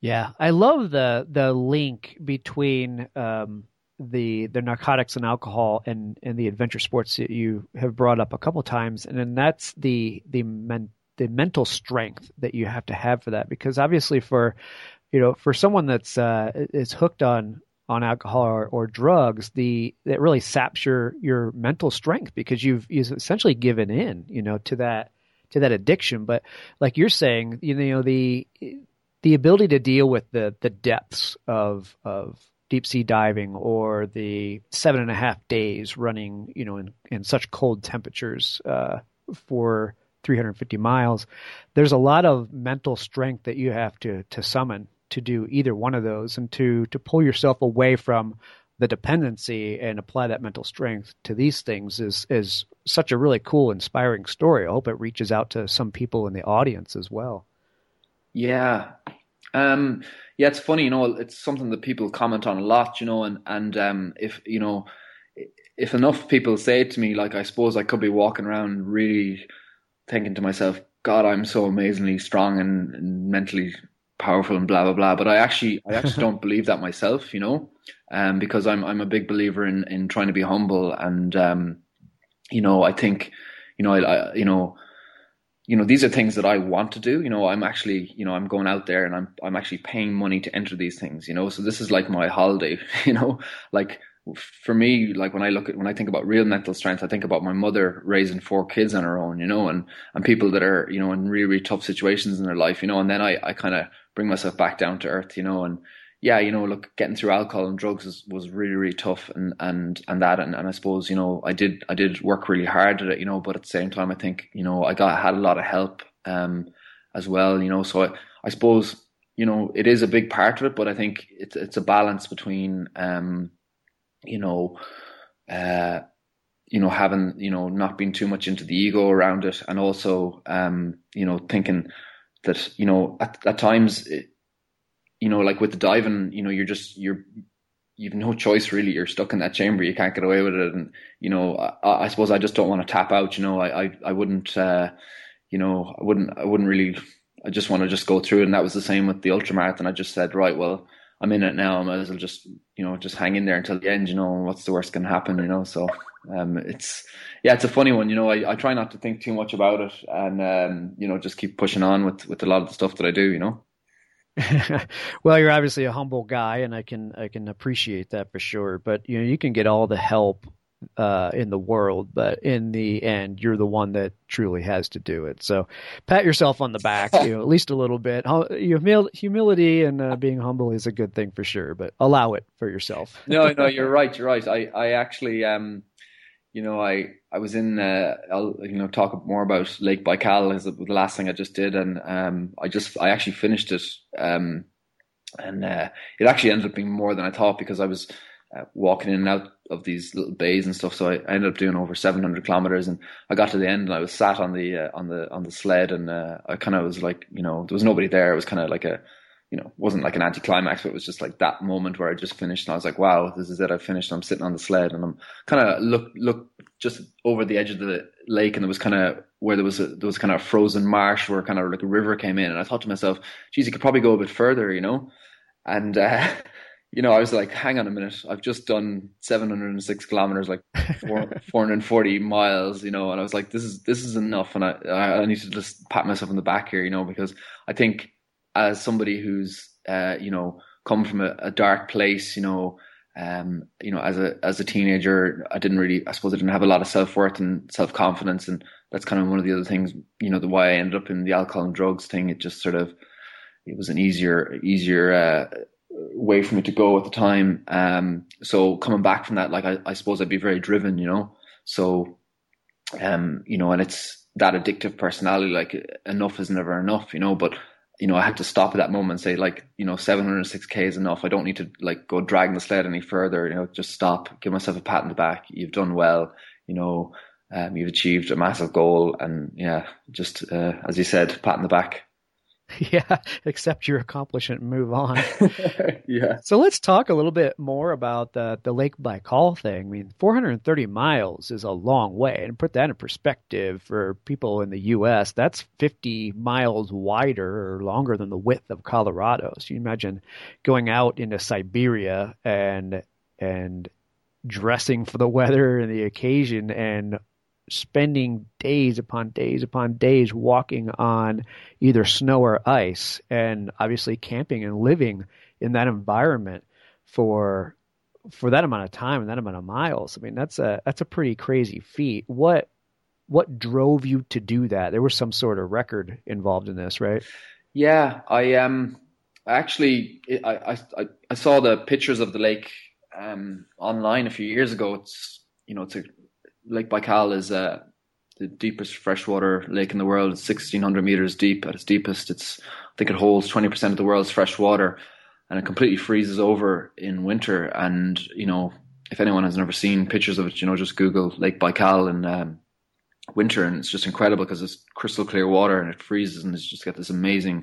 Yeah, I love the the link between um, the the narcotics and alcohol and and the adventure sports that you have brought up a couple times, and then that's the the men, the mental strength that you have to have for that. Because obviously for you know for someone that's uh, is hooked on on alcohol or, or drugs the that really saps your your mental strength because you've you've essentially given in you know to that to that addiction. But like you're saying you know the the ability to deal with the the depths of of deep sea diving or the seven and a half days running you know in in such cold temperatures uh, for 350 miles, there's a lot of mental strength that you have to to summon to do either one of those and to to pull yourself away from the dependency and apply that mental strength to these things is is such a really cool inspiring story. I hope it reaches out to some people in the audience as well. Yeah. Um yeah, it's funny, you know, it's something that people comment on a lot, you know, and and um if you know if enough people say it to me, like I suppose I could be walking around really thinking to myself, God, I'm so amazingly strong and, and mentally powerful and blah blah blah. But I actually I actually don't believe that myself, you know, um, because I'm I'm a big believer in in trying to be humble and um, you know I think you know I, I you know you know these are things that I want to do. You know I'm actually you know I'm going out there and I'm I'm actually paying money to enter these things. You know so this is like my holiday. You know like for me, like when I look at when I think about real mental strength, I think about my mother raising four kids on her own, you know, and and people that are you know in really really tough situations in their life, you know, and then I I kind of bring myself back down to earth, you know, and yeah, you know, look, getting through alcohol and drugs was, was really really tough, and and and that, and, and I suppose you know I did I did work really hard at it, you know, but at the same time I think you know I got had a lot of help um as well, you know, so I I suppose you know it is a big part of it, but I think it's it's a balance between um you know, uh, you know, having, you know, not being too much into the ego around it and also, um, you know, thinking that, you know, at, at times, it, you know, like with the diving, you know, you're just, you're, you've no choice really. You're stuck in that chamber. You can't get away with it. And, you know, I, I suppose I just don't want to tap out, you know, I, I, I wouldn't, uh, you know, I wouldn't, I wouldn't really, I just want to just go through. And that was the same with the ultramarathon. I just said, right, well, I'm in it now. I might as well just you know just hang in there until the end. You know, what's the worst can happen? You know, so um, it's yeah, it's a funny one. You know, I, I try not to think too much about it, and um, you know, just keep pushing on with with a lot of the stuff that I do. You know. well, you're obviously a humble guy, and I can I can appreciate that for sure. But you know, you can get all the help uh, in the world, but in the end, you're the one that truly has to do it. So pat yourself on the back, you know, at least a little bit. Humility and uh, being humble is a good thing for sure, but allow it for yourself. no, no, you're right. You're right. I, I actually, um, you know, I, I was in, uh, I'll, you know, talk more about Lake Baikal is the last thing I just did. And, um, I just, I actually finished it. Um, and, uh, it actually ended up being more than I thought because I was, uh, walking in and out of these little bays and stuff. So I, I, ended up doing over 700 kilometers, and I got to the end and I was sat on the uh, on the on the sled, and uh, I kind of was like, you know, there was nobody there. It was kind of like a, you know, wasn't like an anticlimax, but it was just like that moment where I just finished, and I was like, wow, this is it. I finished. I'm sitting on the sled, and I'm kind of look look just over the edge of the lake, and there was kind of where there was a there was kind of frozen marsh where kind of like a river came in, and I thought to myself, geez, you could probably go a bit further, you know, and. Uh, you know, I was like, hang on a minute, I've just done 706 kilometers, like 440 miles, you know, and I was like, this is, this is enough. And I, I need to just pat myself on the back here, you know, because I think as somebody who's, uh, you know, come from a, a dark place, you know, um, you know, as a, as a teenager, I didn't really, I suppose I didn't have a lot of self worth and self confidence. And that's kind of one of the other things, you know, the why I ended up in the alcohol and drugs thing. It just sort of, it was an easier, easier, uh, way for me to go at the time. Um, so coming back from that, like, I, I suppose I'd be very driven, you know, so, um, you know, and it's that addictive personality, like enough is never enough, you know, but, you know, I had to stop at that moment and say, like, you know, 706k is enough. I don't need to like go dragging the sled any further. You know, just stop, give myself a pat on the back. You've done well. You know, um, you've achieved a massive goal, and yeah, just uh, as you said, pat on the back. Yeah, accept your accomplishment and move on. yeah. So let's talk a little bit more about the the Lake Baikal thing. I mean, 430 miles is a long way, and put that in perspective for people in the U.S., that's 50 miles wider or longer than the width of Colorado. So you imagine going out into Siberia and and dressing for the weather and the occasion and spending days upon days upon days walking on either snow or ice and obviously camping and living in that environment for for that amount of time and that amount of miles. I mean, that's a that's a pretty crazy feat. What what drove you to do that? There was some sort of record involved in this, right? Yeah, I um actually I I I saw the pictures of the lake um online a few years ago. It's you know it's a Lake Baikal is uh, the deepest freshwater lake in the world. It's 1,600 meters deep at its deepest. It's I think it holds 20% of the world's fresh water, and it completely freezes over in winter. And you know, if anyone has never seen pictures of it, you know, just Google Lake Baikal and um, winter, and it's just incredible because it's crystal clear water and it freezes, and it's just got this amazing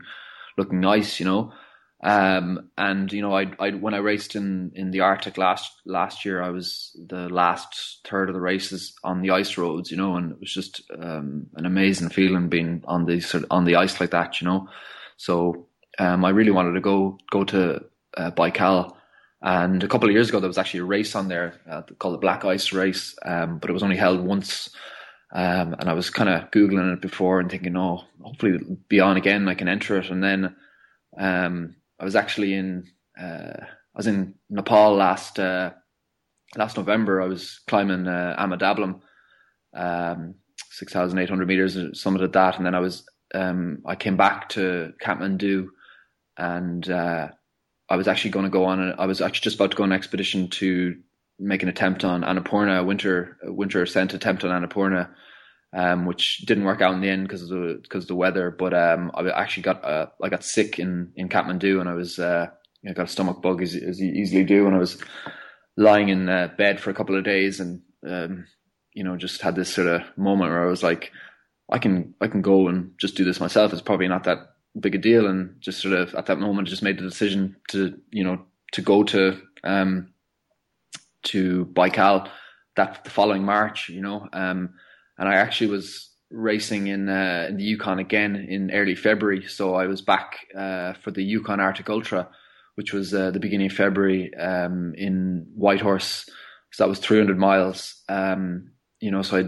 looking ice, you know. Um, and you know, I, I when I raced in in the Arctic last last year, I was the last third of the races on the ice roads, you know, and it was just um, an amazing feeling being on the sort of on the ice like that, you know. So um, I really wanted to go go to uh, Baikal, and a couple of years ago there was actually a race on there uh, called the Black Ice Race, um, but it was only held once. Um, and I was kind of googling it before and thinking, oh, hopefully it'll be on again. I can enter it, and then um, I was actually in uh, I was in Nepal last uh, last November. I was climbing uh, Ama Dablam, um, six thousand eight hundred meters, summited that, and then I was um, I came back to Kathmandu, and uh, I was actually going to go on. I was actually just about to go on an expedition to make an attempt on Annapurna, winter winter ascent attempt on Annapurna um, which didn't work out in the end because of the because the weather. But um, I actually got uh, I got sick in in Kathmandu, and I was uh, got a stomach bug as, as you easily do, and I was lying in uh, bed for a couple of days, and um, you know just had this sort of moment where I was like, I can I can go and just do this myself. It's probably not that big a deal, and just sort of at that moment just made the decision to you know to go to um to Baikal that the following March, you know. Um, and I actually was racing in uh, in the Yukon again in early February. So I was back uh, for the Yukon Arctic Ultra, which was uh, the beginning of February um, in Whitehorse. So that was 300 miles. Um, you know, so I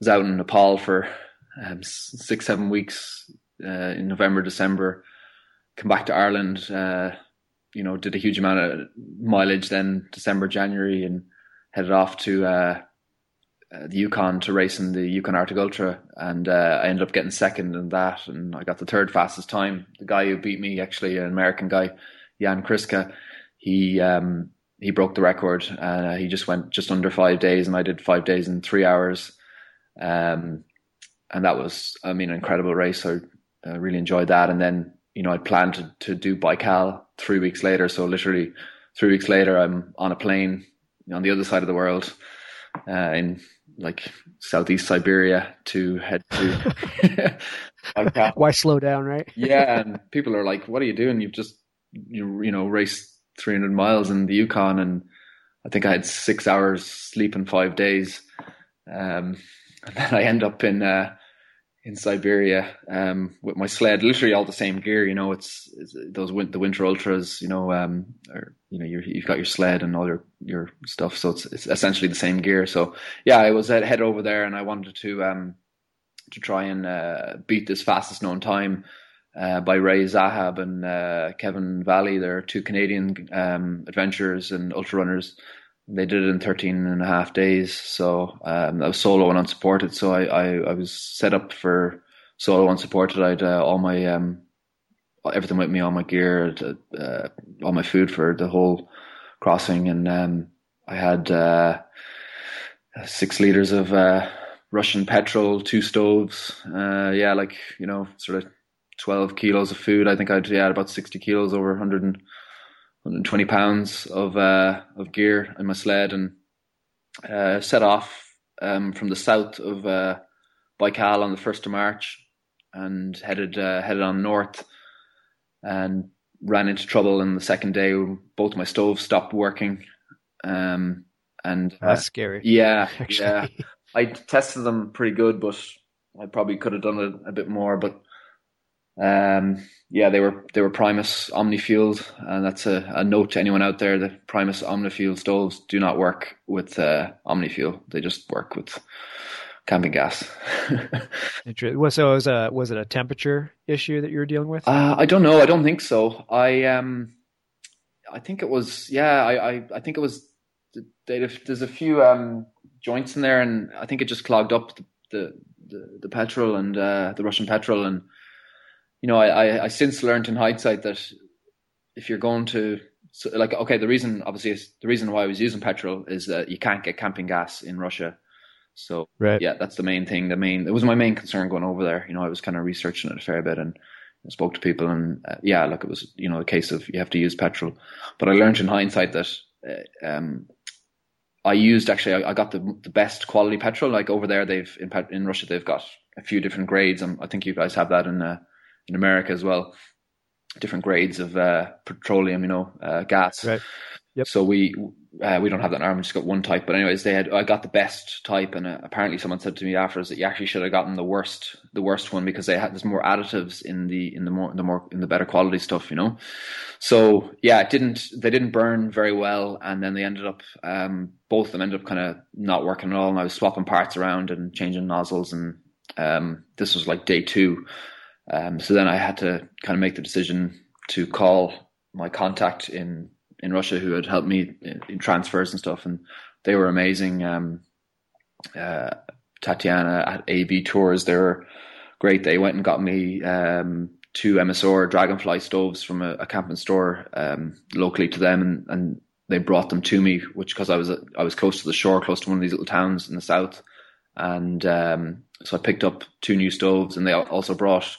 was out in Nepal for um, six, seven weeks uh, in November, December. Come back to Ireland. Uh, you know, did a huge amount of mileage then December, January, and headed off to uh, the Yukon to race in the Yukon Arctic Ultra, and uh, I ended up getting second in that, and I got the third fastest time. The guy who beat me, actually, an American guy, Jan Kriska, he um, he broke the record. Uh, he just went just under five days, and I did five days in three hours. Um, and that was, I mean, an incredible race. I uh, really enjoyed that. And then, you know, I planned to, to do Baikal three weeks later. So literally three weeks later, I'm on a plane on the other side of the world uh, in like southeast Siberia to head to. Why slow down, right? yeah, and people are like, "What are you doing? You've just you you know raced 300 miles in the Yukon, and I think I had six hours sleep in five days, um, and then I end up in uh, in Siberia um, with my sled, literally all the same gear. You know, it's, it's those win- the winter ultras. You know, um, or you know, you have got your sled and all your your stuff, so it's it's essentially the same gear. So yeah, I was uh, head over there, and I wanted to um to try and uh, beat this fastest known time. Uh, by Ray Zahab and uh, Kevin Vallely. They're two Canadian um, adventurers and ultra runners they did it in 13 and a half days. So um, I was solo and unsupported. So I, I, I was set up for solo and unsupported. I had uh, all my um, everything with me, all my gear, uh, all my food for the whole crossing, and um, I had uh, six liters of uh, Russian petrol, two stoves. Uh, yeah, like you know, sort of 12 kilos of food. I think I'd yeah about 60 kilos over 100 and, 120 pounds of uh, of gear in my sled and uh, set off um, from the south of uh, Baikal on the first of March and headed uh, headed on north and ran into trouble in the second day. Both my stoves stopped working. Um, and that's scary. Yeah, actually. yeah. I tested them pretty good, but I probably could have done it a bit more. But um, yeah, they were they were Primus OmniFueled, and that's a, a note to anyone out there: that Primus OmniFuel stoves do not work with uh, OmniFuel. They just work with camping gas. so was a was it a temperature issue that you were dealing with? Uh, I don't know. I don't think so. I um, I think it was yeah. I I, I think it was. There's a few um joints in there, and I think it just clogged up the the, the, the petrol and uh, the Russian petrol and you know, I, I, I since learned in hindsight that if you're going to so like okay, the reason obviously is, the reason why I was using petrol is that you can't get camping gas in Russia. So right. yeah, that's the main thing. The main it was my main concern going over there. You know, I was kind of researching it a fair bit and spoke to people, and uh, yeah, look, it was you know a case of you have to use petrol. But I learned in hindsight that uh, um, I used actually I, I, got the the best quality petrol. Like over there, they've in in Russia they've got a few different grades, and I think you guys have that in uh, in America as well. Different grades of uh, petroleum, you know, uh, gas. Right. Yep. So we uh, we don't have that in Ireland. Just got one type. But anyways, they had I got the best type, and uh, apparently someone said to me afterwards that you actually should have gotten the worst the worst one because they had there's more additives in the in the more the more in the better quality stuff, you know. So yeah, it didn't they didn't burn very well, and then they ended up um, both of them ended up kind of not working at all. And I was swapping parts around and changing nozzles, and um, this was like day two. Um, so then I had to kind of make the decision to call my contact in in Russia who had helped me in, in transfers and stuff, and they were amazing. Um, uh, Tatiana at AB Tours, they were great. They went and got me um, two MSR Dragonfly stoves from a, a camping store um, locally to them, and, and they brought them to me, which because I was I was close to the shore, close to one of these little towns in the south, and um, so I picked up two new stoves, and they also brought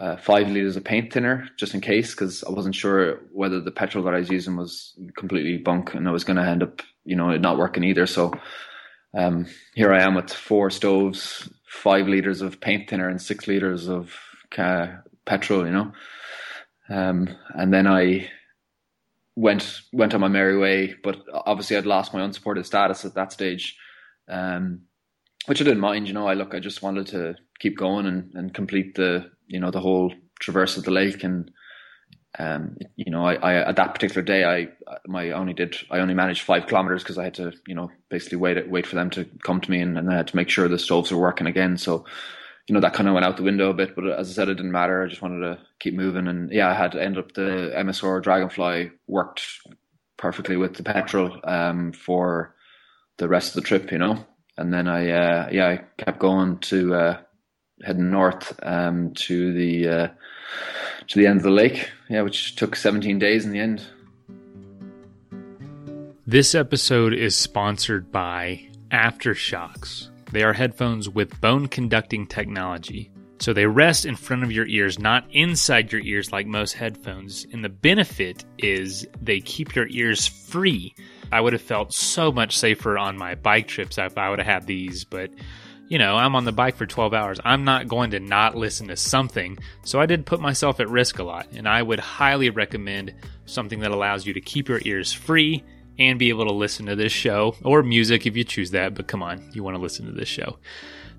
uh, five liters of paint thinner just in case because I wasn't sure whether the petrol that I was using was completely bunk and I was going to end up, you know, not working either. So um, here I am with four stoves, five liters of paint thinner, and six liters of uh, petrol. You know, um, and then I went went on my merry way. But obviously, I'd lost my unsupported status at that stage. Um, which I didn't mind, you know. I look, I just wanted to keep going and, and complete the, you know, the whole traverse of the lake. And, um, you know, I, I, at that particular day, I, my only did, I only managed five kilometers because I had to, you know, basically wait, wait for them to come to me and, and I had to make sure the stoves were working again. So, you know, that kind of went out the window a bit, but as I said, it didn't matter. I just wanted to keep moving. And yeah, I had to end up the MSR Dragonfly worked perfectly with the petrol, um, for the rest of the trip, you know and then I uh, yeah I kept going to uh, heading north um, to the uh, to the end of the lake. Yeah, which took 17 days in the end. This episode is sponsored by AfterShokz. They are headphones with bone conducting technology. So they rest in front of your ears, not inside your ears like most headphones. And the benefit is they keep your ears free I would have felt so much safer on my bike trips if I would have had these, but you know, I'm on the bike for 12 hours. I'm not going to not listen to something. So I did put myself at risk a lot, and I would highly recommend something that allows you to keep your ears free and be able to listen to this show or music if you choose that. But come on, you want to listen to this show.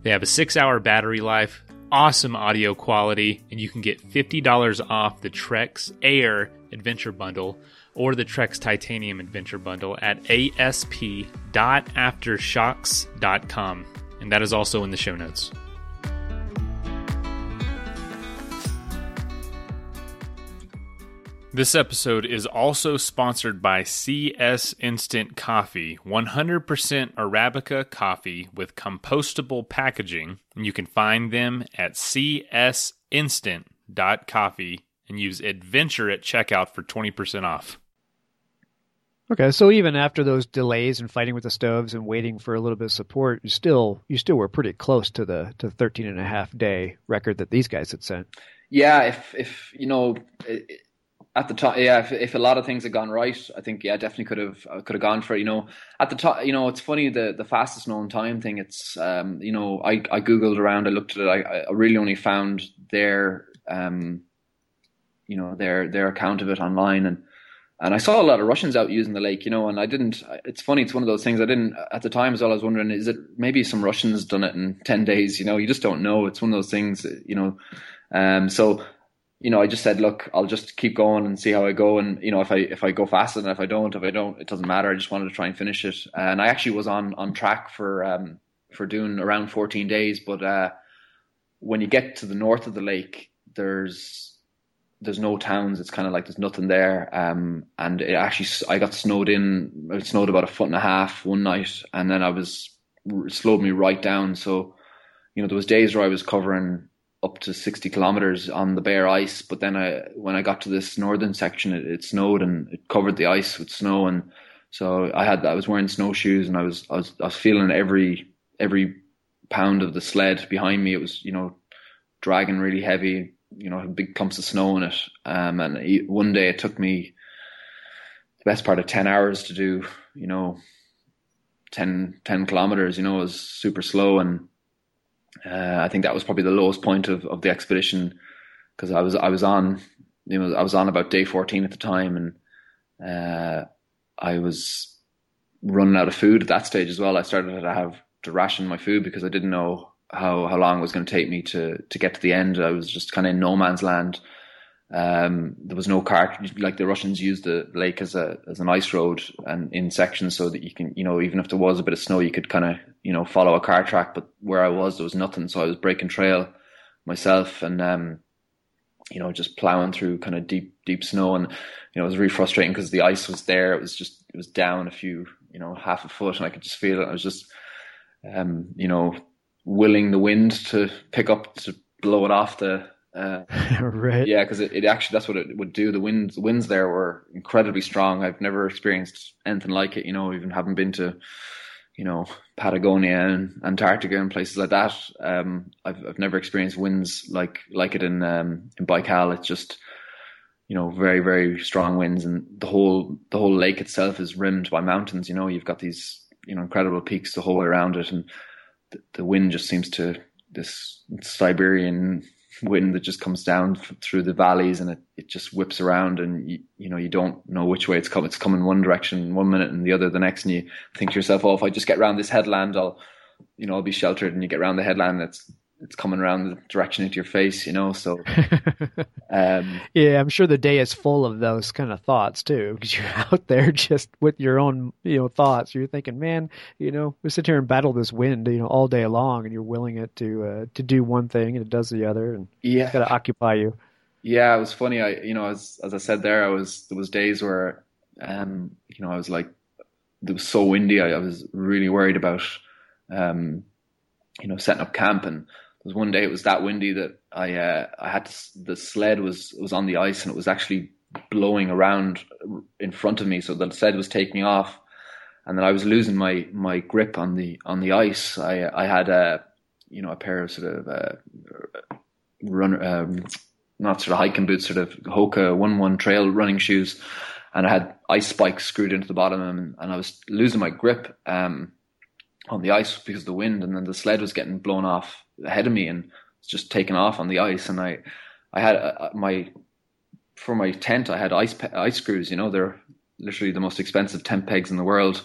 They have a six hour battery life, awesome audio quality, and you can get $50 off the Trekz Air Adventure Bundle or the Trekz Titanium Adventure Bundle at asp.aftershokz.com. And that is also in the show notes. This episode is also sponsored by CS Instant Coffee, 100% Arabica coffee with compostable packaging. You can find them at csinstant.coffee and use adventure at checkout for 20% off. Okay, so even after those delays and fighting with the stoves and waiting for a little bit of support, you still you still were pretty close to the to the 13 and a half day record that these guys had sent. Yeah, if if you know at the time, yeah, if, if a lot of things had gone right, I think yeah, definitely could have could have gone for it. You know, at the top, you know, it's funny the the fastest known time thing. It's um, you know, I I googled around, I looked at it, I I really only found their um, you know, their their account of it online, and and I saw a lot of Russians out using the lake, you know, and I didn't. It's funny, it's one of those things I didn't at the time as well. I was wondering, is it maybe some Russians done it in ten days? You know, you just don't know. It's one of those things, you know. Um, so you know, I just said, look, I'll just keep going and see how I go. And you know, if I if I go faster and if I don't, if I don't, it doesn't matter. I just wanted to try and finish it. And I actually was on on track for um for doing around 14 days. But uh, when you get to the north of the lake, there's there's no towns. It's kind of like there's nothing there. Um, and it actually I got snowed in. It snowed about a foot and a half one night, and then I was slowed me right down. So you know, there was days where I was covering up to 60 kilometers on the bare ice. But then I, when I got to this northern section, it, it, snowed and it covered the ice with snow. And so I had, I was wearing snowshoes and I was, I was, I was feeling every, every pound of the sled behind me. It was, you know, dragging really heavy, you know, big clumps of snow in it. Um, and one day it took me the best part of 10 hours to do, you know, 10, 10 kilometers, you know, it was super slow and, uh, I think that was probably the lowest point of, of the expedition because I was I was on you know I was on about day fourteen at the time and uh, I was running out of food at that stage as well. I started to have to ration my food because I didn't know how how long it was going to take me to to get to the end. I was just kind of in no man's land. Um, there was no car like the Russians used the lake as a as an ice road and in sections so that you can you know even if there was a bit of snow you could kind of you know follow a car track. But where I was there was nothing, so I was breaking trail myself and um, you know just plowing through kind of deep deep snow and you know it was really frustrating because the ice was there. It was just it was down a few you know half a foot and I could just feel it. I was just um, you know willing the wind to pick up to blow it off the uh, right. Yeah, because it, it, actually that's what it would do. The winds, the winds there were incredibly strong. I've never experienced anything like it. You know, even haven't been to, you know, Patagonia and Antarctica and places like that. Um, I've I've never experienced winds like like it in um, in Baikal. It's just, you know, very very strong winds, and the whole the whole lake itself is rimmed by mountains. You know, you've got these you know incredible peaks the whole way around it, and the, wind just seems to this Siberian wind that just comes down through the valleys and it, it just whips around and you, you know you don't know which way it's coming it's coming one direction one minute and the other the next and you think to yourself oh if I just get around this headland I'll you know I'll be sheltered. And you get around the headland it's it's coming around the direction into your face, you know. So, um, yeah, I'm sure the day is full of those kind of thoughts too, because you're out there just with your own, you know, thoughts. You're thinking, man, you know, we sit here and battle this wind, you know, all day long, and you're willing it to uh, to do one thing and it does the other, and yeah, got to occupy you. Yeah, it was funny. I, you know, as as I said there, I was there was days where, um, you know, I was like, it was so windy. I, I was really worried about, um, you know, setting up camp and was one day it was that windy that I uh, I had to, the sled was was on the ice and it was actually blowing around in front of me, so the sled was taking off, and then I was losing my my grip on the on the ice. I I had a you know a pair of sort of uh, run um, not sort of hiking boots, sort of Hoka one one trail running shoes, and I had ice spikes screwed into the bottom, and, and I was losing my grip. Um, on the ice because of the wind, and then the sled was getting blown off ahead of me and just taking off on the ice. And I, I had uh, my for my tent, I had ice pe- ice screws. You know, they're literally the most expensive tent pegs in the world.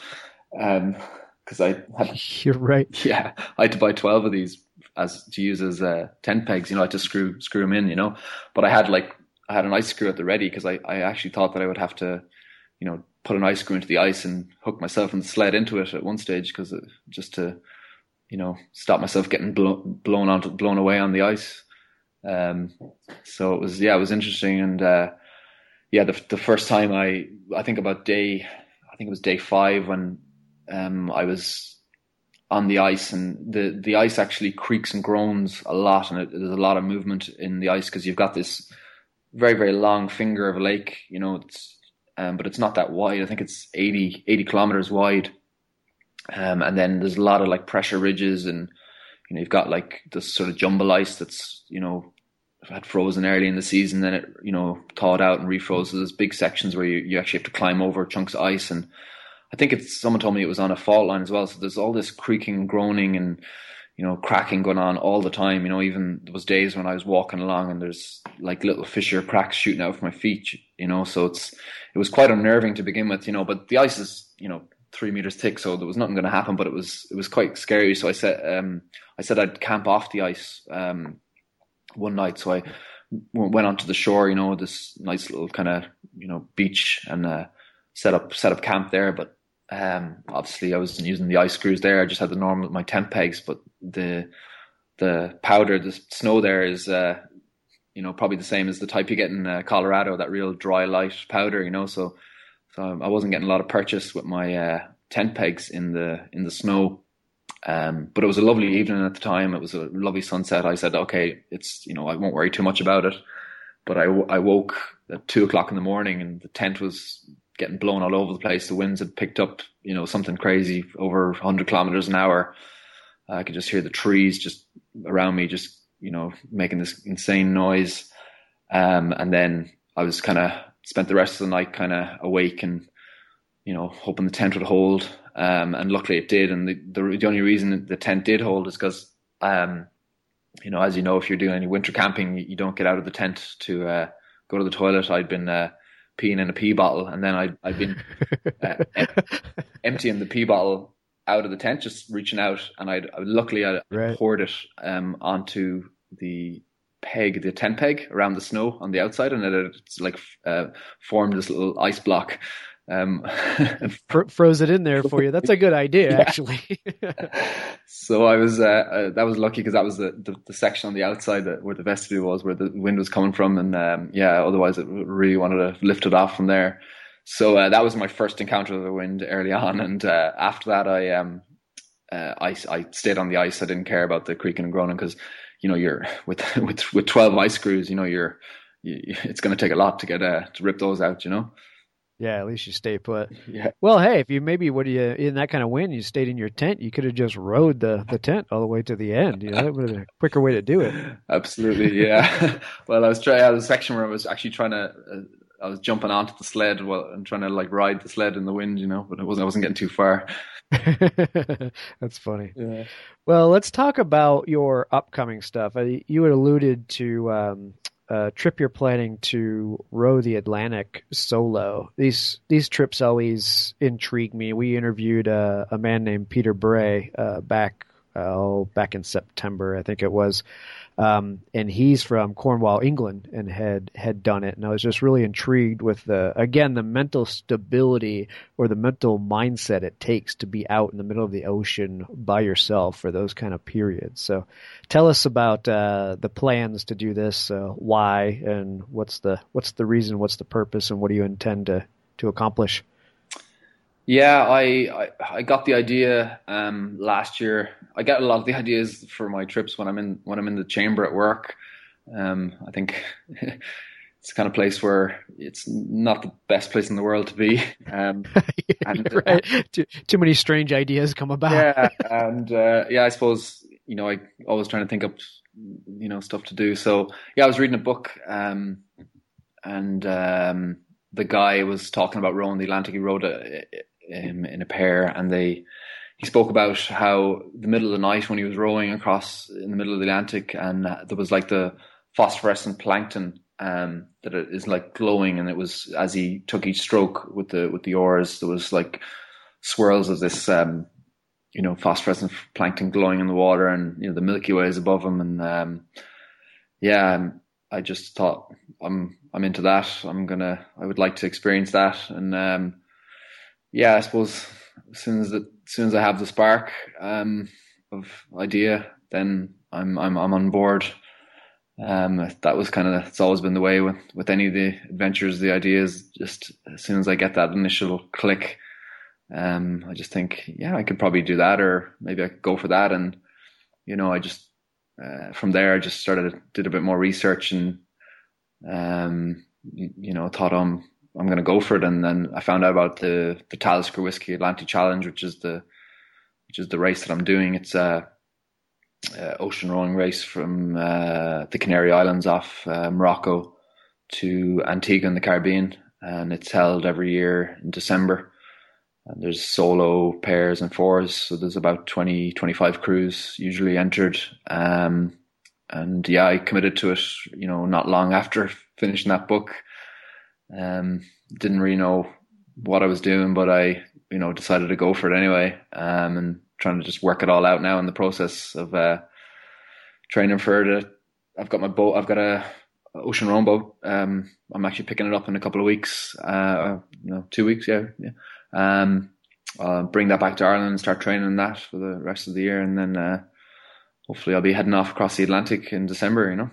Um, because I had, you're right. Yeah, I had to buy twelve of these as to use as uh, tent pegs. You know, I had to screw screw them in. You know, but I had like I had an ice screw at the ready because I I actually thought that I would have to, you know, put an ice screw into the ice and hook myself and sled into it at one stage because just to you know stop myself getting blow, blown on blown away on the ice. Um, so it was yeah, it was interesting and uh, yeah, the the first time I I think about day I think it was day five when um, I was on the ice, and the the ice actually creaks and groans a lot, and it, there's a lot of movement in the ice because you've got this very very long finger of a lake, you know, it's um, but it's not that wide. I think it's 80, 80 kilometers wide, um, and then there's a lot of like pressure ridges, and you know you've got like this sort of jumble ice that's you know had frozen early in the season, then it you know thawed out and refroze. So there's big sections where you, you actually have to climb over chunks of ice and I think it's someone told me it was on a fault line as well. So there's all this creaking, groaning, and you know cracking going on all the time. You know, even there was days when I was walking along and there's like little fissure cracks shooting out from my feet. You know, so it's it was quite unnerving to begin with. You know, but the ice is you know three meters thick, so there was nothing going to happen. But it was it was quite scary. So I said um, I said I'd camp off the ice um, one night. So I went onto the shore. You know, this nice little kind of you know beach and. Uh, set up set up camp there but um, obviously, I wasn't using the ice screws there. I just had the normal my tent pegs, but the the powder, the snow there is, uh, you know, probably the same as the type you get in uh, Colorado. That real dry, light powder, you know. So, so I wasn't getting a lot of purchase with my uh, tent pegs in the in the snow. Um, but it was a lovely evening at the time. It was a lovely sunset. I said, okay, it's you know, I won't worry too much about it. But I, I woke at two o'clock in the morning and the tent was getting blown all over the place. The winds had picked up, you know, something crazy over 100 kilometers an hour. I could just hear the trees just around me, just you know, making this insane noise. Um, and then I was kind of spent the rest of the night kind of awake and you know hoping the tent would hold. Um, and luckily it did. And the, the, the only reason the tent did hold is because um, you know, as you know, if you're doing any winter camping, you, you don't get out of the tent to uh, go to the toilet. I'd been uh, peeing in a pee bottle, and then I I've been uh, em- emptying the pee bottle out of the tent, just reaching out, and I'd luckily I right. poured it um, onto the peg, the tent peg around the snow on the outside, and it it's like uh, formed this little ice block. Um, froze it in there for you. That's a good idea, actually. so I was uh, uh, that was lucky because that was the, the, the, section on the outside that, where the vestibule was, where the wind was coming from, and um, yeah, otherwise it really wanted to lift it off from there. So uh, that was my first encounter with the wind early on, and uh, after that, I um, uh, I I stayed on the ice. I didn't care about the creaking and groaning because you know you're with with with twelve ice screws. You know you're you, it's going to take a lot to get uh, to rip those out. You know. Yeah, at least you stay put. Yeah. Well, hey, if you maybe what do you in that kind of wind, you stayed in your tent, you could have just rode the, the tent all the way to the end. You know, that would have been a quicker way to do it. Absolutely, yeah. well, I was trying. I had a section where I was actually trying to. Uh, I was jumping onto the sled while and trying to like ride the sled in the wind, you know, but it wasn't. I wasn't getting too far. That's funny. Yeah. Well, let's talk about your upcoming stuff. You had alluded to um, a trip you're planning to row the Atlantic solo. These these trips always intrigue me. We interviewed a, a man named Peter Bray uh, back oh back in September, I think it was, um, and he's from Cornwall, England, and had had done it. And I was just really intrigued with the again the mental stability or the mental mindset it takes to be out in the middle of the ocean by yourself for those kind of periods. So, tell us about uh, the plans to do this, uh, why, and what's the what's the reason, what's the purpose, and what do you intend to to accomplish. Yeah, I, I, I got the idea um, last year. I get a lot of the ideas for my trips when I'm in when I'm in the chamber at work. Um, I think it's the kind of place where it's not the best place in the world to be. Um, and, uh, right. uh, too, too many strange ideas come about. yeah, and uh, yeah, I suppose you know I always trying to think up you know stuff to do. So yeah, I was reading a book um, and um, the guy was talking about rowing the Atlantic. He rowed a, um, in a pair, and they he spoke about how the middle of the night when he was rowing across in the middle of the Atlantic, and uh, there was like the phosphorescent plankton um, that is like glowing, and it was as he took each stroke with the with the oars, there was like swirls of this um, you know phosphorescent plankton glowing in the water, and you know the Milky Way is above him, and um, yeah, um, I just thought I'm I'm into that. I'm gonna I would like to experience that, and um, yeah, I suppose as soon as the, as soon as I have the spark um, of idea, then I'm I'm I'm on board. um, that was kind of it's always been the way with with any of the adventures. The ideas. just as soon as I get that initial click, um, I just think, yeah, I could probably do that, or maybe I could go for that, and you know, I just uh, from there I just started did a bit more research and um, you, you know thought I'm um, I'm going to go for it, and then I found out about the the Talisker Whisky Atlantic Challenge, which is the which is the race that I'm doing. It's a, a ocean rowing race from uh, the Canary Islands off uh, Morocco to Antigua in the Caribbean, and it's held every year in December. And there's solo pairs and fours, so there's about 20, 25 crews usually entered. Um, and yeah, I committed to it, you know, not long after finishing that book. Um, didn't really know what I was doing, but I, you know, decided to go for it anyway. Um, and trying to just work it all out now in the process of uh, training for it. I've got my boat. I've got a ocean rowing boat. Um, I'm actually picking it up in a couple of weeks. Uh, you know, two weeks. Yeah, yeah. Um, I'll bring that back to Ireland and start training that for the rest of the year, and then uh, hopefully I'll be heading off across the Atlantic in December. You know.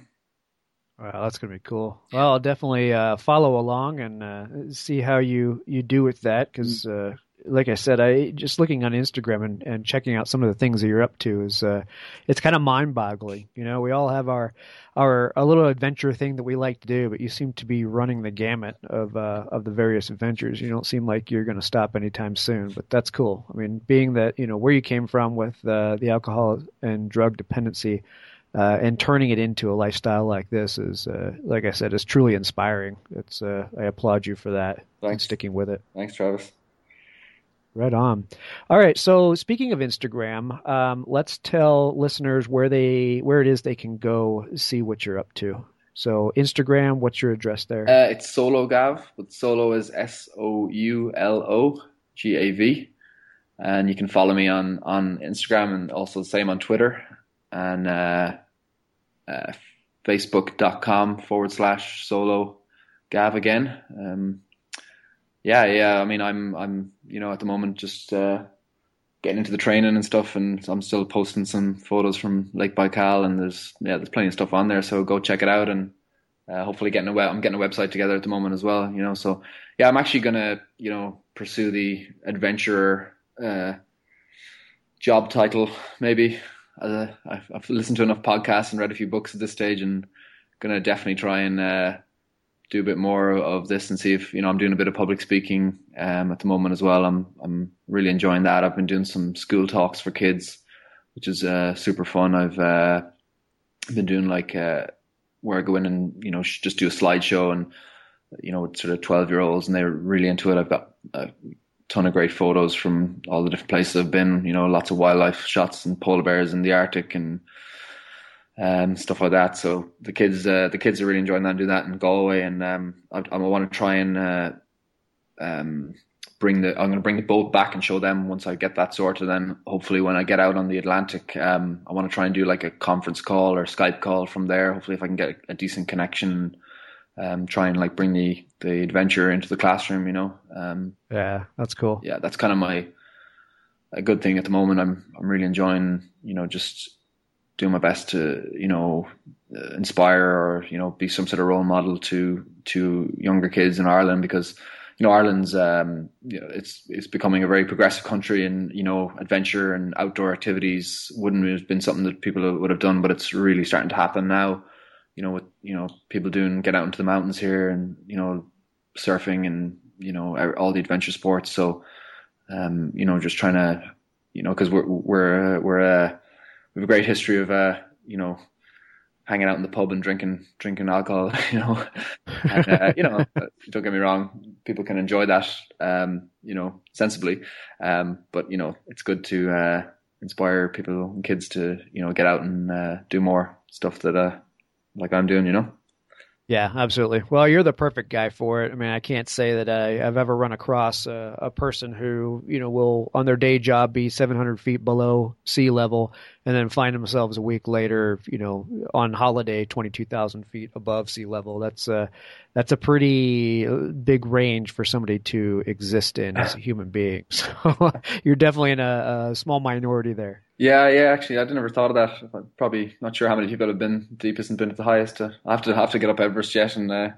Wow, that's gonna be cool. Well, I'll definitely uh, follow along and uh, see how you you do with that because, uh, like I said, I just looking on Instagram and, and checking out some of the things that you're up to is uh, it's kind of mind boggling. You know, we all have our our a little adventure thing that we like to do, but you seem to be running the gamut of uh, of the various adventures. You don't seem like you're going to stop anytime soon, but that's cool. I mean, being that you know where you came from with uh, the alcohol and drug dependency uh, and turning it into a lifestyle like this is, uh, like I said, is truly inspiring. It's uh, I applaud you for that Thanks. and sticking with it. Thanks, Travis. Right on. All right. So speaking of Instagram, um, let's tell listeners where they where it is they can go see what you're up to. So Instagram, what's your address there? Uh, it's Solo Gav, but Solo is S O U L O G A V, and you can follow me on on Instagram and also the same on Twitter and uh, uh, facebook.com forward slash solo gav again. Um, yeah, yeah. I mean, I'm, I'm, you know, at the moment just uh, getting into the training and stuff, and I'm still posting some photos from Lake Baikal, and there's, yeah, there's plenty of stuff on there. So go check it out, and uh, hopefully getting a web. I'm getting a website together at the moment as well. You know, so yeah, I'm actually gonna, you know, pursue the adventurer uh, job title maybe I've, I've, listened to enough podcasts and read a few books at this stage, and going to definitely try and uh, do a bit more of this and see if you know I'm doing a bit of public speaking um, at the moment as well. I'm I'm really enjoying that. I've been doing some school talks for kids, which is uh, super fun. I've uh, been doing like uh, where I go in and you know just do a slideshow and you know sort of 12 year olds and they're really into it. I've got ton of great photos from all the different places I've been. You know, lots of wildlife shots and polar bears in the Arctic and um, stuff like that. So the kids, uh, the kids are really enjoying that and do that in Galway. And um, I, I want to try and uh, um, bring the. I'm going to bring the boat back and show them once I get that sorted. Then hopefully when I get out on the Atlantic, um, I want to try and do like a conference call or Skype call from there. Hopefully if I can get a decent connection um, try and like bring the the adventure into the classroom. You know. Um, yeah, that's cool. Yeah, that's kind of my a good thing at the moment. I'm I'm really enjoying you know just doing my best to you know uh, inspire or you know be some sort of role model to to younger kids in Ireland because you know Ireland's um, you know it's it's becoming a very progressive country and you know adventure and outdoor activities wouldn't have been something that people would have done but it's really starting to happen now you know, with you know people doing get out into the mountains here and you know surfing and you know all the adventure sports. So, um, you know, just trying to, you know, because we're we're we're uh, we have a great history of uh, you know hanging out in the pub and drinking drinking alcohol. You know, and, uh, you know, don't get me wrong, people can enjoy that, um, you know, sensibly, um, but you know, it's good to uh, inspire people and kids to you know get out and uh, do more stuff that uh, like I'm doing, you know? Yeah, absolutely. Well, you're the perfect guy for it. I mean, I can't say that I, have ever run across a, a, person who, you know, will on their day job be 700 feet below sea level and then find themselves a week later, you know, on holiday 22,000 feet above sea level. That's a that's a pretty uh, big range for somebody to exist in as a human being. So you're definitely in a, a small minority there. Yeah, yeah. Actually, I'd never thought of that. I'm probably not sure how many people have been deepest and been at the highest. Uh, I have to have to get up Everest yet, and uh,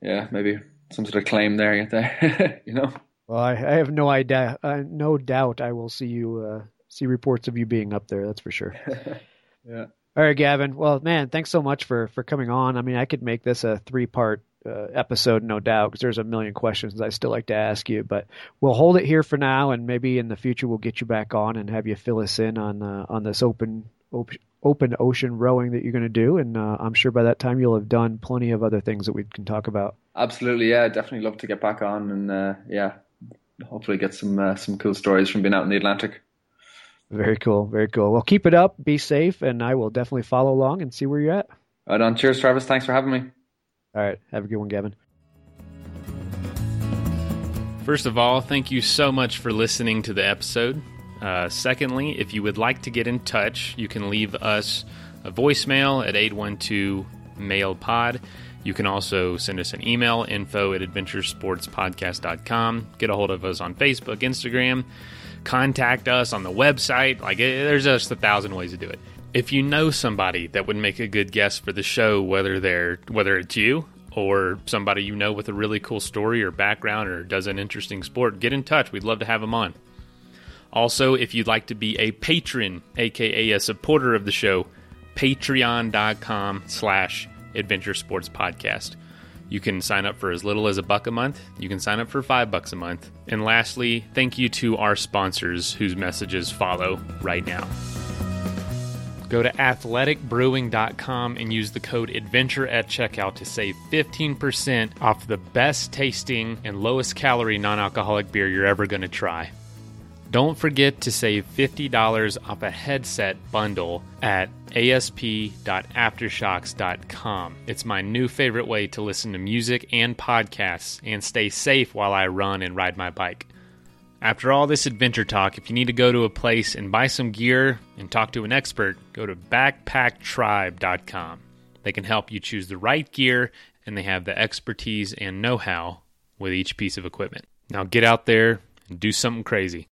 yeah, maybe some sort of claim there, there. you know. Well, I, I have no idea, uh, no doubt. I will see you uh, see reports of you being up there. That's for sure. yeah. All right, Gavan. Well, man, thanks so much for for coming on. I mean, I could make this a three part uh, episode, no doubt, because there's a million questions I still like to ask you. But we'll hold it here for now, and maybe in the future we'll get you back on and have you fill us in on uh, on this open op- open ocean rowing that you're going to do. And uh, I'm sure by that time you'll have done plenty of other things that we can talk about. Absolutely, yeah, definitely love to get back on, and uh, yeah, hopefully get some uh, some cool stories from being out in the Atlantic. Very cool, very cool. Well, keep it up, be safe, and I will definitely follow along and see where you're at. Right on. Cheers, Travis. Thanks for having me. All right, have a good one, Gavan. First of all, thank you so much for listening to the episode. Uh, secondly, if you would like to get in touch, you can leave us a voicemail at 812 mail pod. You can also send us an email, info at adventuresportspodcast.com. Get a hold of us on Facebook, Instagram. Contact us on the website. Like, there's just a thousand ways to do it. If you know somebody that would make a good guest for the show, whether they're whether it's you or somebody you know with a really cool story or background or does an interesting sport, get in touch. We'd love to have them on. Also, if you'd like to be a patron, aka a supporter of the show, patreon.com slash adventure sports podcast. You can sign up for as little as a buck a month. You can sign up for five bucks a month. And lastly, thank you to our sponsors whose messages follow right now. Go to athleticbrewing.com and use the code ADVENTURE at checkout to save 15% off the best tasting and lowest calorie non alcoholic beer you're ever going to try. Don't forget to save $50 off a headset bundle at asp.aftershokz.com. It's my new favorite way to listen to music and podcasts and stay safe while I run and ride my bike. After all this adventure talk, if you need to go to a place and buy some gear and talk to an expert, go to backpacktribe.com. They can help you choose the right gear and they have the expertise and know how with each piece of equipment. Now get out there and do something crazy.